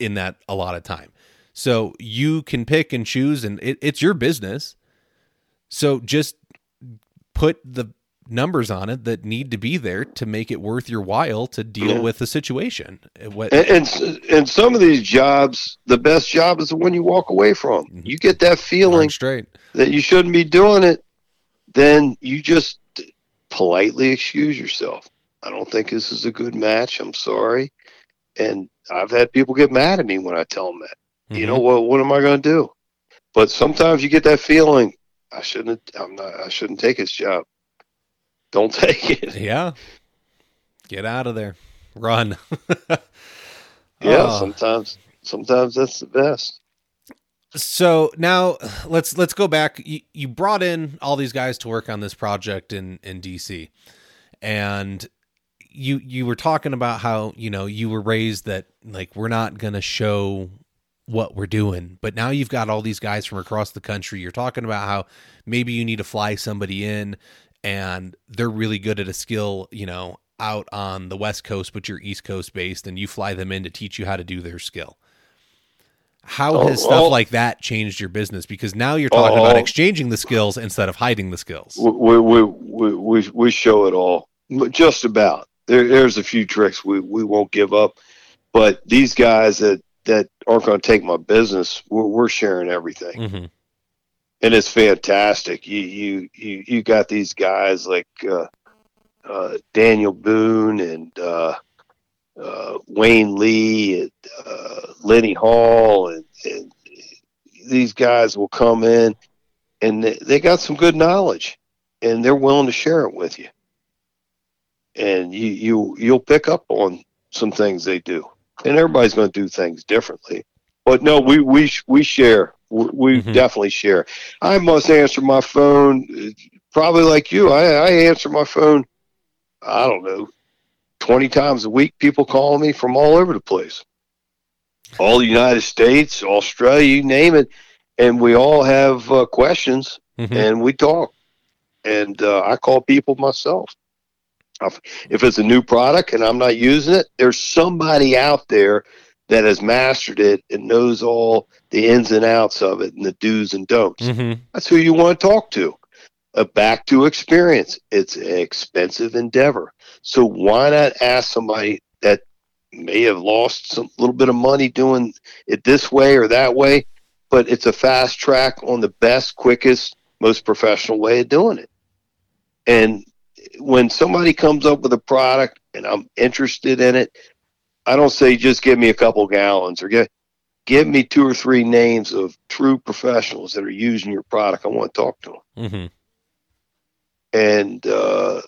in that allotted time. So you can pick and choose, and it, it's your business. So just put the numbers on it that need to be there to make it worth your while to deal Yeah. with the situation. What, And, and and some of these jobs, the best job is the one you walk away from. Mhm. You get that feeling darn straight. that you shouldn't be doing it, then you just politely excuse yourself. I don't think this is a good match. I'm sorry. And I've had people get mad at me when I tell them that. You Mhm. know what? What am I going to do? But sometimes you get that feeling. I shouldn't. I'm not. I shouldn't take his job. Don't take it. Yeah. Get out of there. Run. Yeah. Oh. Sometimes. Sometimes that's the best. So now let's let's go back. You, you brought in all these guys to work on this project in in DC, and you you were talking about how you know you were raised that like we're not gonna show what we're doing, but now you've got all these guys from across the country. You're talking about how maybe you need to fly somebody in, and they're really good at a skill, you know, out on the West Coast, but you're East Coast based, and you fly them in to teach you how to do their skill. How Oh, has stuff well- like that changed your business? Because now you're talking about Oh. exchanging the skills instead of hiding the skills. We we we we, we show it all. Just about. There, there's a few tricks we, we won't give up, but these guys that that aren't going to take my business, we're, we're sharing everything. hmm and it's fantastic. You you you you got these guys like uh, uh, Daniel Boone and uh, uh, Wayne Lee and uh, Lenny Hall and, and these guys will come in and they, they got some good knowledge and they're willing to share it with you. And you you you'll pick up on some things they do, and everybody's going to do things differently. But no, we we we share. We, we Mhm. definitely share. I must answer my phone, probably like you. I, I answer my phone. I don't know, twenty times a week. People call me from all over the place, all the United States, Australia, you name it, and we all have uh, questions hmm and we talk. And uh, I call people myself. If it's a new product and I'm not using it, there's somebody out there that has mastered it and knows all the ins and outs of it and the do's and don'ts. hmm That's who you want to talk to. A back to experience. It's an expensive endeavor. So why not ask somebody that may have lost some little bit of money doing it this way or that way, but it's a fast track on the best, quickest, most professional way of doing it. And when somebody comes up with a product and I'm interested in it, I don't say just give me a couple gallons or get give me two or three names of true professionals that are using your product. I want to talk to them, hmm and uh,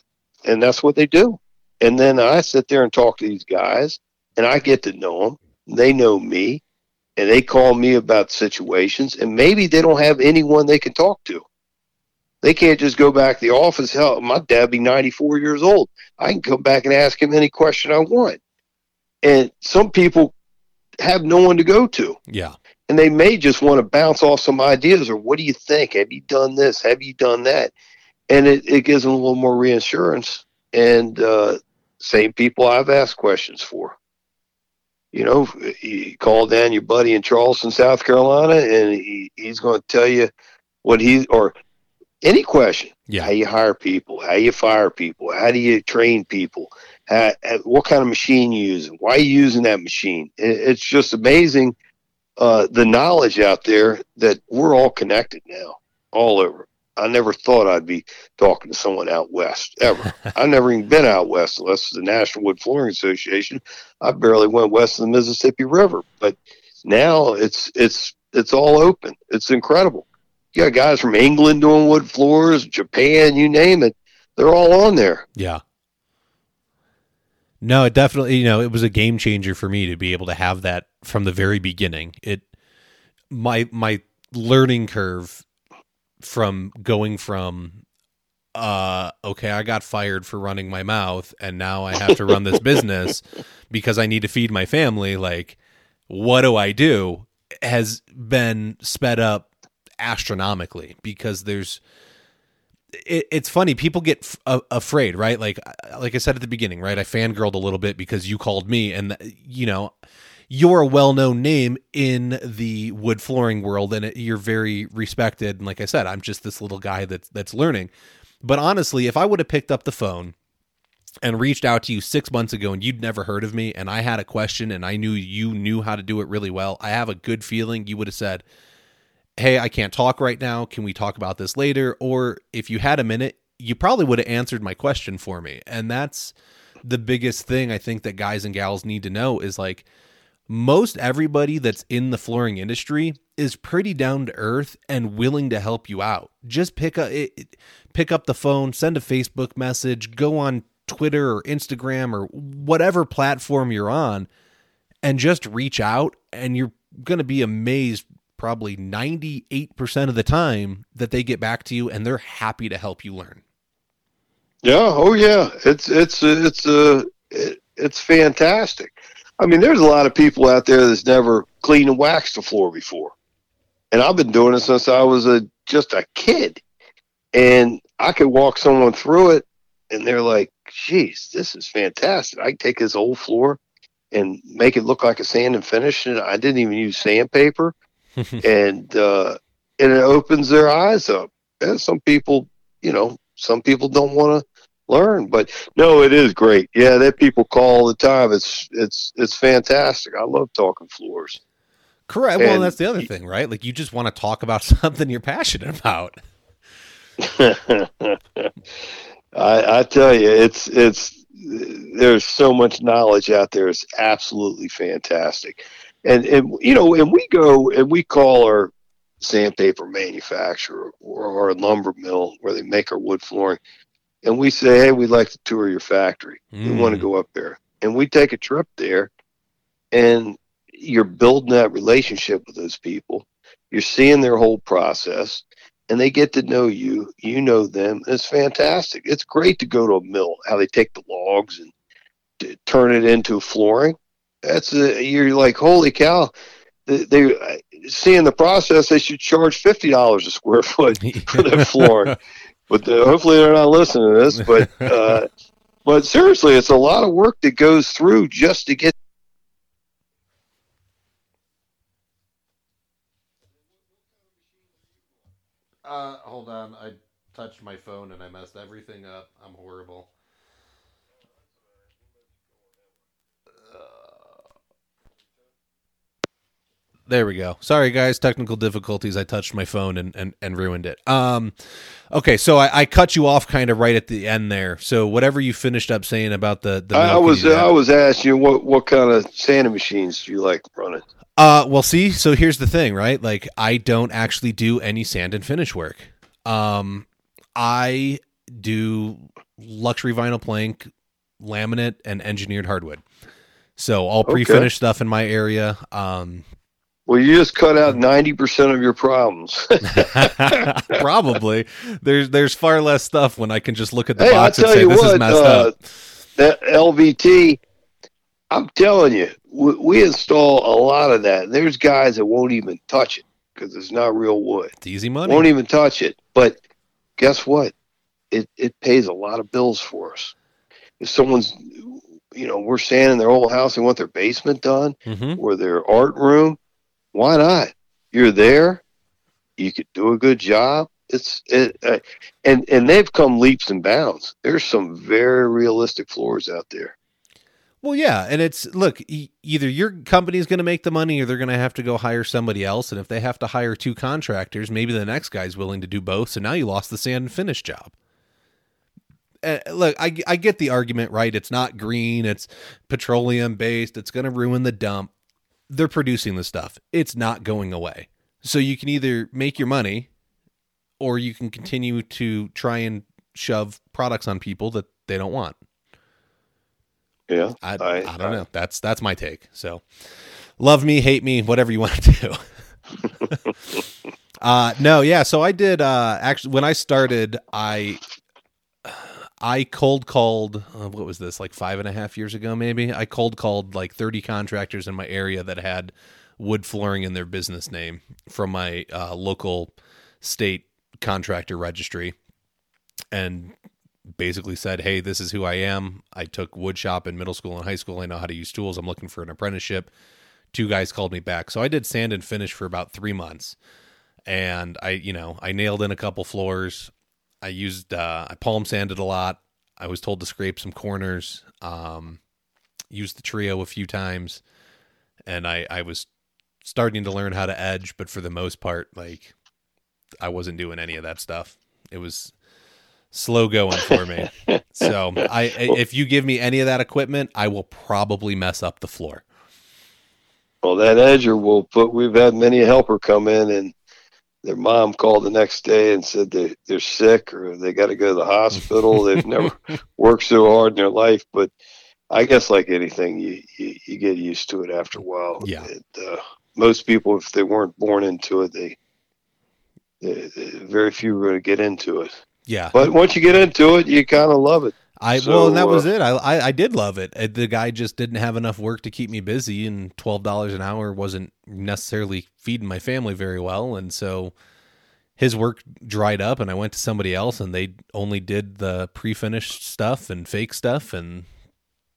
and that's what they do. And then I sit there and talk to these guys, and I get to know them. They know me, and they call me about situations, and maybe they don't have anyone they can talk to. They can't just go back to the office. Hell, my dad be 94 years old. I can come back and ask him any question I want. And some people have no one to go to. Yeah. and they may just want to bounce off some ideas or what do you think? Have you done this? Have you done that? And it, it gives them a little more reassurance. And uh, same people i've asked questions for. You know you call down your buddy in charleston south carolina and he, he's going to tell you what he or any question. Yeah. how you hire people? How you fire people? How do you train people how- what kind of machine you using why are you using that machine it, it's just amazing uh, the knowledge out there that we're all connected now, all over. I never thought I'd be talking to someone out west ever. I've never even been out west unless the National Wood Flooring Association. I barely went west of the Mississippi River, but now it's it's it's all open. It's incredible. You got guys from England doing wood floors, Japan, you name it. They're all on there. Yeah. No, it definitely, you know, it was a game changer for me to be able to have that from the very beginning. It my my learning curve from going from uh okay i got fired for running my mouth and now i have to run this business because i need to feed my family like what do i do has been sped up astronomically because there's it, it's funny people get f- a- afraid right? Like uh, like i said at the beginning right? I fangirled a little bit because you called me and uh, you know you're a well-known name in the wood flooring world and it, you're very respected. And like i said i'm just this little guy that's that's learning. But honestly if i would have picked up the phone and reached out to you six months ago and you'd never heard of me and i had a question and i knew you knew how to do it really well i have a good feeling you would have said hey i can't talk right now. Can we talk about this later? Or if you had a minute you probably would have answered my question for me. And that's the biggest thing i think that guys and gals need to know is like most everybody that's in the flooring industry is pretty down to earth and willing to help you out. Just pick up pick up the phone, send a Facebook message, go on Twitter or Instagram or whatever platform you're on and just reach out and you're going to be amazed probably 98% of the time that they get back to you and they're happy to help you learn. Yeah, oh yeah. It's it's it's uh it's fantastic. I mean, there's a lot of people out there that's never cleaned and waxed the floor before. And I've been doing it since I was a just a kid. And I could walk someone through it and they're like, geez, this is fantastic. I can take this old floor and make it look like a sand and finish. And I didn't even use sandpaper. and uh, and it opens their eyes up. And some people, you know, some people don't want to learn. But no, it is great. Yeah, that people call all the time. It's it's it's fantastic. I love talking floors. Correct. And well, that's the other thing, right? Like you just want to talk about something you're passionate about. I, I tell you, it's it's there's so much knowledge out there. It's absolutely fantastic, and and you know, and we go and we call our sandpaper manufacturer or our lumber mill where they make our wood flooring and we say, hey, we'd like to tour your factory. Mm. We want to go up there. And we take a trip there, and you're building that relationship with those people. You're seeing their whole process, and they get to know you. You know them. It's fantastic. It's great to go to a mill, how they take the logs and turn it into flooring. That's a, you're like, holy cow. They, they seeing the process. They should charge fifty dollars a square foot for that flooring. but uh, hopefully they're not listening to this. But uh, but seriously, it's a lot of work that goes through just to get. Uh, hold on, I touched my phone and I messed everything up. I'm horrible. There we go. Sorry, guys. Technical difficulties. I touched my phone and, and, and ruined it. Um, okay, so I, I cut you off kind of right at the end there. So whatever you finished up saying about the, the I was I was asking you what what kind of sanding machines do you like running? Uh, well, see, so here's the thing, right? Like, I don't actually do any sand and finish work. Um, I do luxury vinyl plank, laminate, and engineered hardwood. So all pre-finished stuff in my area. Um, well, you just cut out ninety percent of your problems. Probably. There's there's far less stuff when I can just look at the hey, box and say this what, is messed uh, up. That LVT, I'm telling you, we, we, install a lot of that. There's guys that won't even touch it because it's not real wood. It's easy money. Won't even touch it. But guess what? It it pays a lot of bills for us. If someone's you know, we're sanding their old house, they want their basement done mm-hmm. or their art room why not? You're there. You could do a good job. It's it, uh, and and they've come leaps and bounds. There's some very realistic floors out there. Well, yeah, and it's look, e- either your company's going to make the money or they're going to have to go hire somebody else, and if they have to hire two contractors, maybe the next guy's willing to do both. So now you lost the sand and finish job. Uh, look, I I get the argument, right? It's not green, it's petroleum based, it's going to ruin the dump they're producing the stuff. It's not going away. So you can either make your money or you can continue to try and shove products on people that they don't want. Yeah. I, I, I don't I, know. That's that's my take. So love me, hate me, whatever you want to do. uh, no, yeah. So I did. Uh, actually, when I started, I I cold called. Uh, what was this? Like five and a half years ago, maybe. I cold called like thirty contractors in my area that had wood flooring in their business name from my uh, local state contractor registry, and basically said, "Hey, this is who I am. I took wood shop in middle school and high school. I know how to use tools. I'm looking for an apprenticeship." Two guys called me back, so I did sand and finish for about three months, and I, you know, I nailed in a couple floors. I used, uh, I palm sanded a lot. I was told to scrape some corners. Um, used the trio a few times, and I, I was starting to learn how to edge, but for the most part, like I wasn't doing any of that stuff. It was slow going for me. so I, if you give me any of that equipment, I will probably mess up the floor. Well, that edger will put. We've had many a helper come in and their mom called the next day and said they they're sick or they got to go to the hospital. They've never worked so hard in their life, but I guess like anything, you you, you get used to it after a while. Yeah. Uh, most people, if they weren't born into it, they, they, they very few are going to get into it. Yeah. But once you get into it, you kind of love it. I So, well, and that was uh, it. I, I I did love it. Uh, The guy just didn't have enough work to keep me busy, and twelve dollars an hour wasn't necessarily feeding my family very well, and so his work dried up, and I went to somebody else, and they only did the pre-finished stuff and fake stuff, and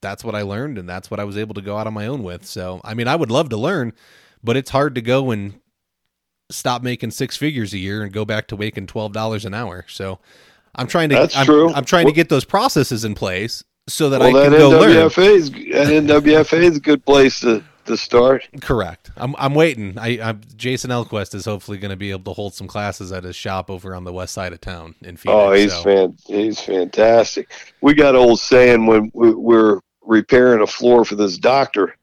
that's what I learned, and that's what I was able to go out on my own with. So, I mean, I would love to learn, but it's hard to go and stop making six figures a year and go back to making twelve dollars an hour. So, I'm trying to That's I'm, true. I'm trying to get those processes in place so that well, I that can go learn. NWFA is that NWFA is a good place to to start. Correct. I'm I'm waiting. I I'm, Jason Elquest is hopefully going to be able to hold some classes at his shop over on the west side of town in Phoenix. Oh, he's so- fan, he's fantastic. We got old saying when we, we're repairing a floor for this doctor,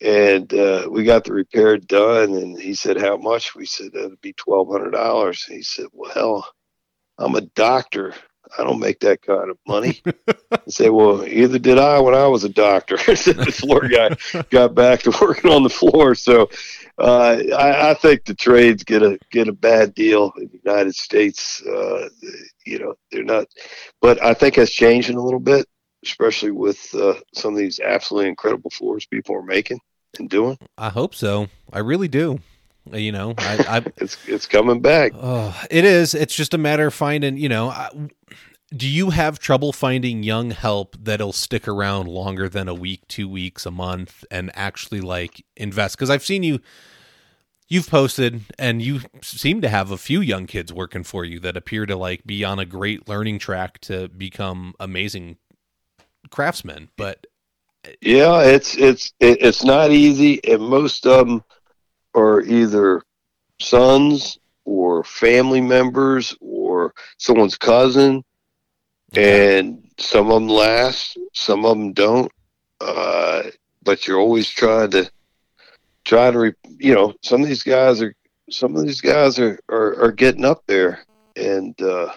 and uh, we got the repair done, and he said, "How much?" We said, "That'd be twelve hundred dollars." He said, "Well, hell, I'm a doctor. I don't make that kind of money." I said, "Well, either did I when I was a doctor." the floor guy got back to working on the floor, so. Uh, I, I think the trades get a get a bad deal in the United States. Uh, you know, they're not, but I think that's changing a little bit, especially with uh, some of these absolutely incredible floors people are making and doing. I hope so. I really do. You know, I, I It's it's coming back. Oh, it is. It's just a matter of finding, you know, I, do you have trouble finding young help that'll stick around longer than a week, two weeks, a month and actually like invest? Because I've seen you, you've posted and you seem to have a few young kids working for you that appear to like be on a great learning track to become amazing craftsmen. But Yeah, it's it's it's not easy, and most of them are either sons or family members or someone's cousin, and some of them last, some of them don't. Uh, but you're always trying to try to, re- you know, some of these guys are some of these guys are are, are getting up there, and uh,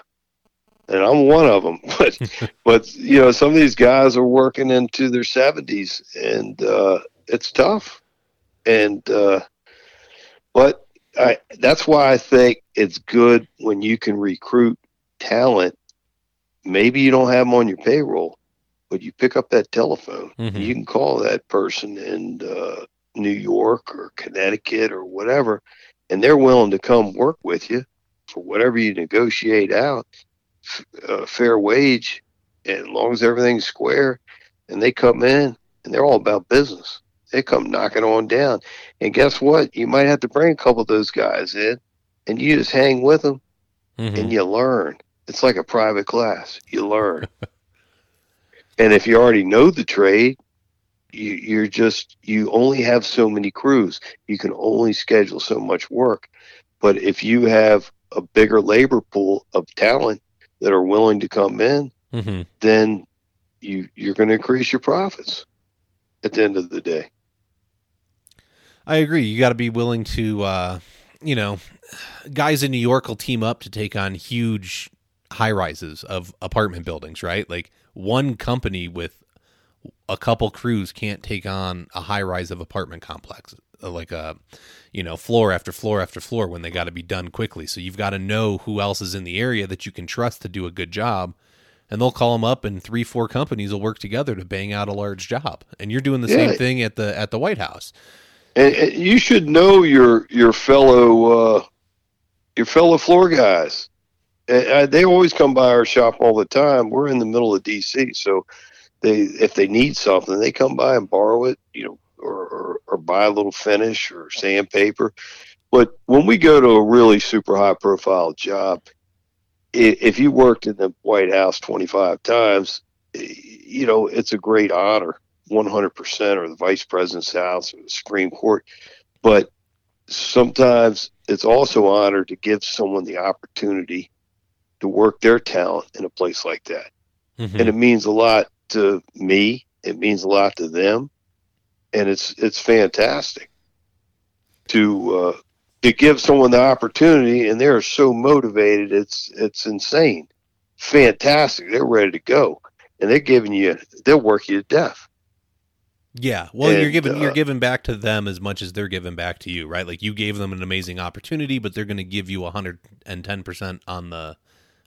and I'm one of them. But but you know, some of these guys are working into their 70s, and uh, it's tough. And uh, but I that's why I think it's good when you can recruit talent. Maybe you don't have them on your payroll, but you pick up that telephone. Mhm. You can call that person in uh, New York or Connecticut or whatever, and they're willing to come work with you for whatever you negotiate out, f- uh, fair wage, and as long as everything's square, and they come in and they're all about business. They come knocking on down, and guess what? You might have to bring a couple of those guys in, and you just hang with them Mhm. and you learn. It's like a private class. You learn. and if you already know the trade, you, you're just you only have so many crews. You can only schedule so much work. But if you have a bigger labor pool of talent that are willing to come in, Mhm. then you you're going to increase your profits at the end of the day. I agree. You got to be willing to, uh, you know, guys in New York will team up to take on huge high rises of apartment buildings, right? Like one company with a couple crews can't take on a high rise of apartment complex like a you know floor after floor after floor when they got to be done quickly. So you've got to know who else is in the area that you can trust to do a good job. And they'll call them up, and three, four companies will work together to bang out a large job. And you're doing the yeah. same thing at the at the White House. And, and you should know your your fellow uh, your fellow floor guys. And they always come by our shop all the time. We're in the middle of DC, so they if they need something, they come by and borrow it, you know, or, or, or buy a little finish or sandpaper. But when we go to a really super high profile job, if you worked in the White House 25 times, you know, it's a great honor, 100%, or the vice president's house or the Supreme Court. But sometimes it's also honor to give someone the opportunity to work their talent in a place like that. Mm-hmm. And it means a lot to me. It means a lot to them, and it's it's fantastic to uh, to give someone the opportunity, and they're so motivated. It's it's insane, fantastic. They're ready to go, and they're giving you they'll work you to death. Yeah, well, and, you're giving uh, you're giving back to them as much as they're giving back to you, right? Like you gave them an amazing opportunity, but they're going to give you hundred and ten percent on the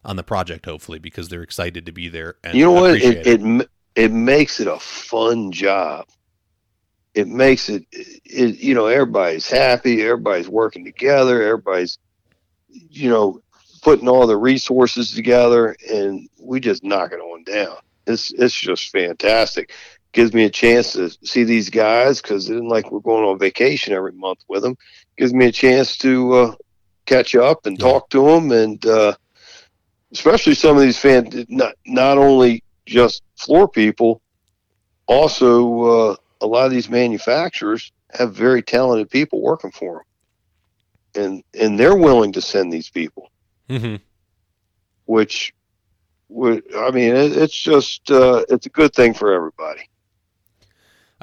on the project, hopefully, because they're excited to be there. And you know what? It, it, it it makes it a fun job. It makes it, it, you know, everybody's happy, everybody's working together, everybody's, you know, putting all the resources together, and we just knock it on down. It's it's just fantastic. Gives me a chance to see these guys because it isn't like we're going on vacation every month with them. Gives me a chance to uh, catch up and yeah. talk to them, and uh, especially some of these fans. Not not only just floor people, also uh, a lot of these manufacturers have very talented people working for them, and and they're willing to send these people, mm-hmm. which would I mean it's just uh, it's a good thing for everybody.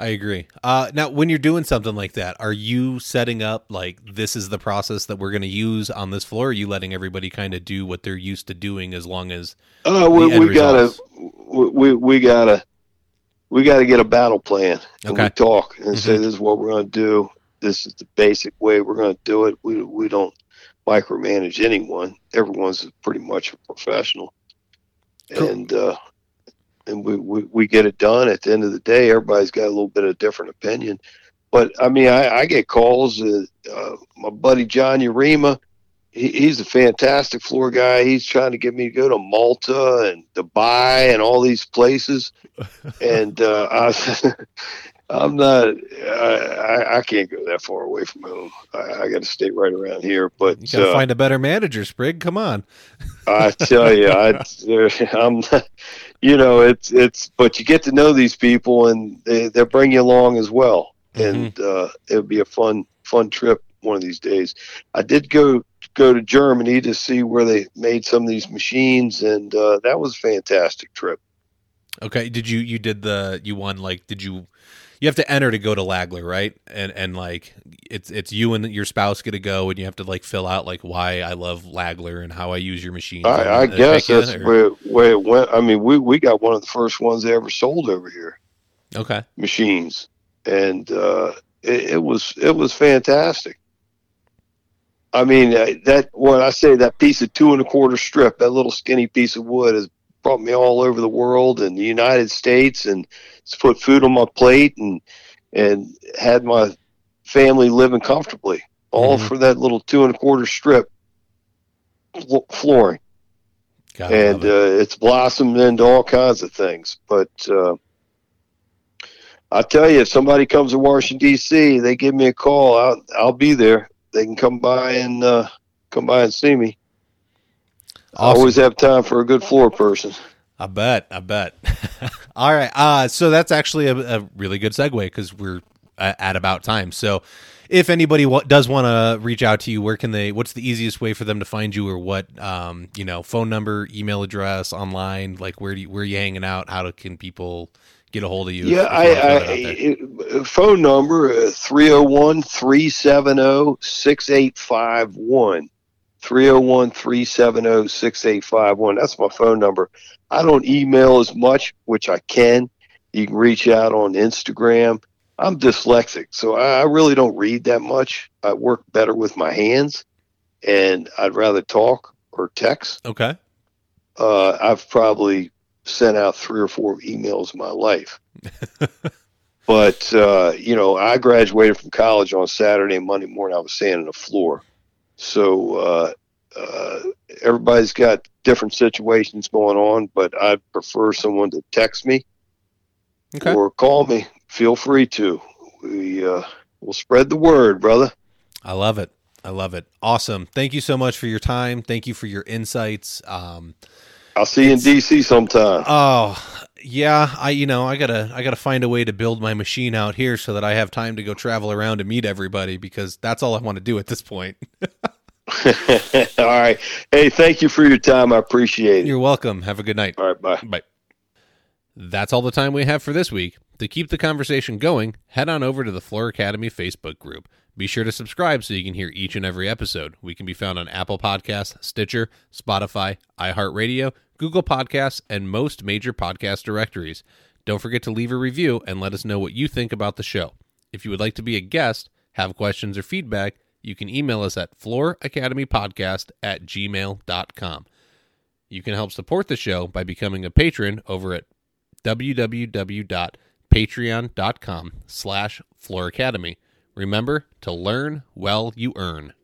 I agree. Uh, now, when you're doing something like that, are you setting up like this is the process that we're going to use on this floor? are you letting everybody kind of do what they're used to doing as long as? Uh, we, we gotta, we, we gotta, we gotta get a battle plan. And okay. We talk and mm-hmm. say this is what we're going to do. This is the basic way we're going to do it. We we don't micromanage anyone. Everyone's pretty much a professional, cool. and uh, and we, we, we get it done. At the end of the day, everybody's got a little bit of different opinion. But I mean, I, I get calls. Uh, uh, my buddy John Urema, he, he's a fantastic floor guy. He's trying to get me to go to Malta and Dubai and all these places. and uh, I, I'm not. I, I can't go that far away from home. I, I got to stay right around here. But you got to uh, find a better manager, Sprigg. Come on. I tell you, I, I'm. You know, it's it's. But you get to know these people, and they they bring you along as well. Mm-hmm. And uh, it would be a fun fun trip one of these days. I did go go to Germany to see where they made some of these machines, and uh, that was a fantastic trip. Okay, did you you did the you won like did you you have to enter to go to Lagler, right? And and like it's it's you and your spouse get to go, and you have to like fill out like why I love Lagler and how I use your machine. I, I guess that's where, where it went. I mean, we we got one of the first ones they ever sold over here. Okay, machines, and uh, it, it was it was fantastic. I mean, uh, that when I say that piece of two and a quarter strip, that little skinny piece of wood has brought me all over the world and the United States, and put food on my plate and and had my family living comfortably, all mm-hmm. for that little two and a quarter strip flooring. God, and it. uh, it's blossomed into all kinds of things. But uh, I tell you, if somebody comes to Washington D.C., they give me a call. I'll I'll be there. They can come by and uh, come by and see me. Awesome. I always have time for a good floor person. I bet. I bet. All right. Uh, so that's actually a, a really good segue because we're at about time. So if anybody w- does want to reach out to you, where can they? What's the easiest way for them to find you, or what? Um, you know, phone number, email address, online. Like where do you, where are you hanging out? How do, can people get a hold of you? Yeah, I, I phone number uh, 301 370 6851. 301 370 6851. That's my phone number. I don't email as much, which I can. You can reach out on Instagram. I'm dyslexic, so I really don't read that much. I work better with my hands, and I'd rather talk or text. Okay. Uh, I've probably sent out three or four emails in my life. but uh, you know, I graduated from college on Saturday and Monday morning. I was sanding the floor, so uh, uh, everybody's got different situations going on. But I prefer someone to text me Okay. or call me. Feel free to. We uh, will spread the word, brother. I love it. I love it. Awesome. Thank you so much for your time. Thank you for your insights. Um, I'll see you in DC sometime. oh, yeah, I you know, I got to I got to find a way to build my machine out here so that I have time to go travel around and meet everybody because that's all I want to do at this point. All right. Hey, thank you for your time. I appreciate it. You're welcome. Have a good night. All right. Bye. Bye. That's all the time we have for this week. To keep the conversation going, head on over to the Floor Academy Facebook group. Be sure to subscribe so you can hear each and every episode. We can be found on Apple Podcasts, Stitcher, Spotify, iHeartRadio, Google Podcasts, and most major podcast directories. Don't forget to leave a review and let us know what you think about the show. If you would like to be a guest, have questions or feedback, you can email us at flooracademypodcast at gmail.com. You can help support the show by becoming a patron over at www.patreon.com slash flooracademy. Remember to learn well you earn.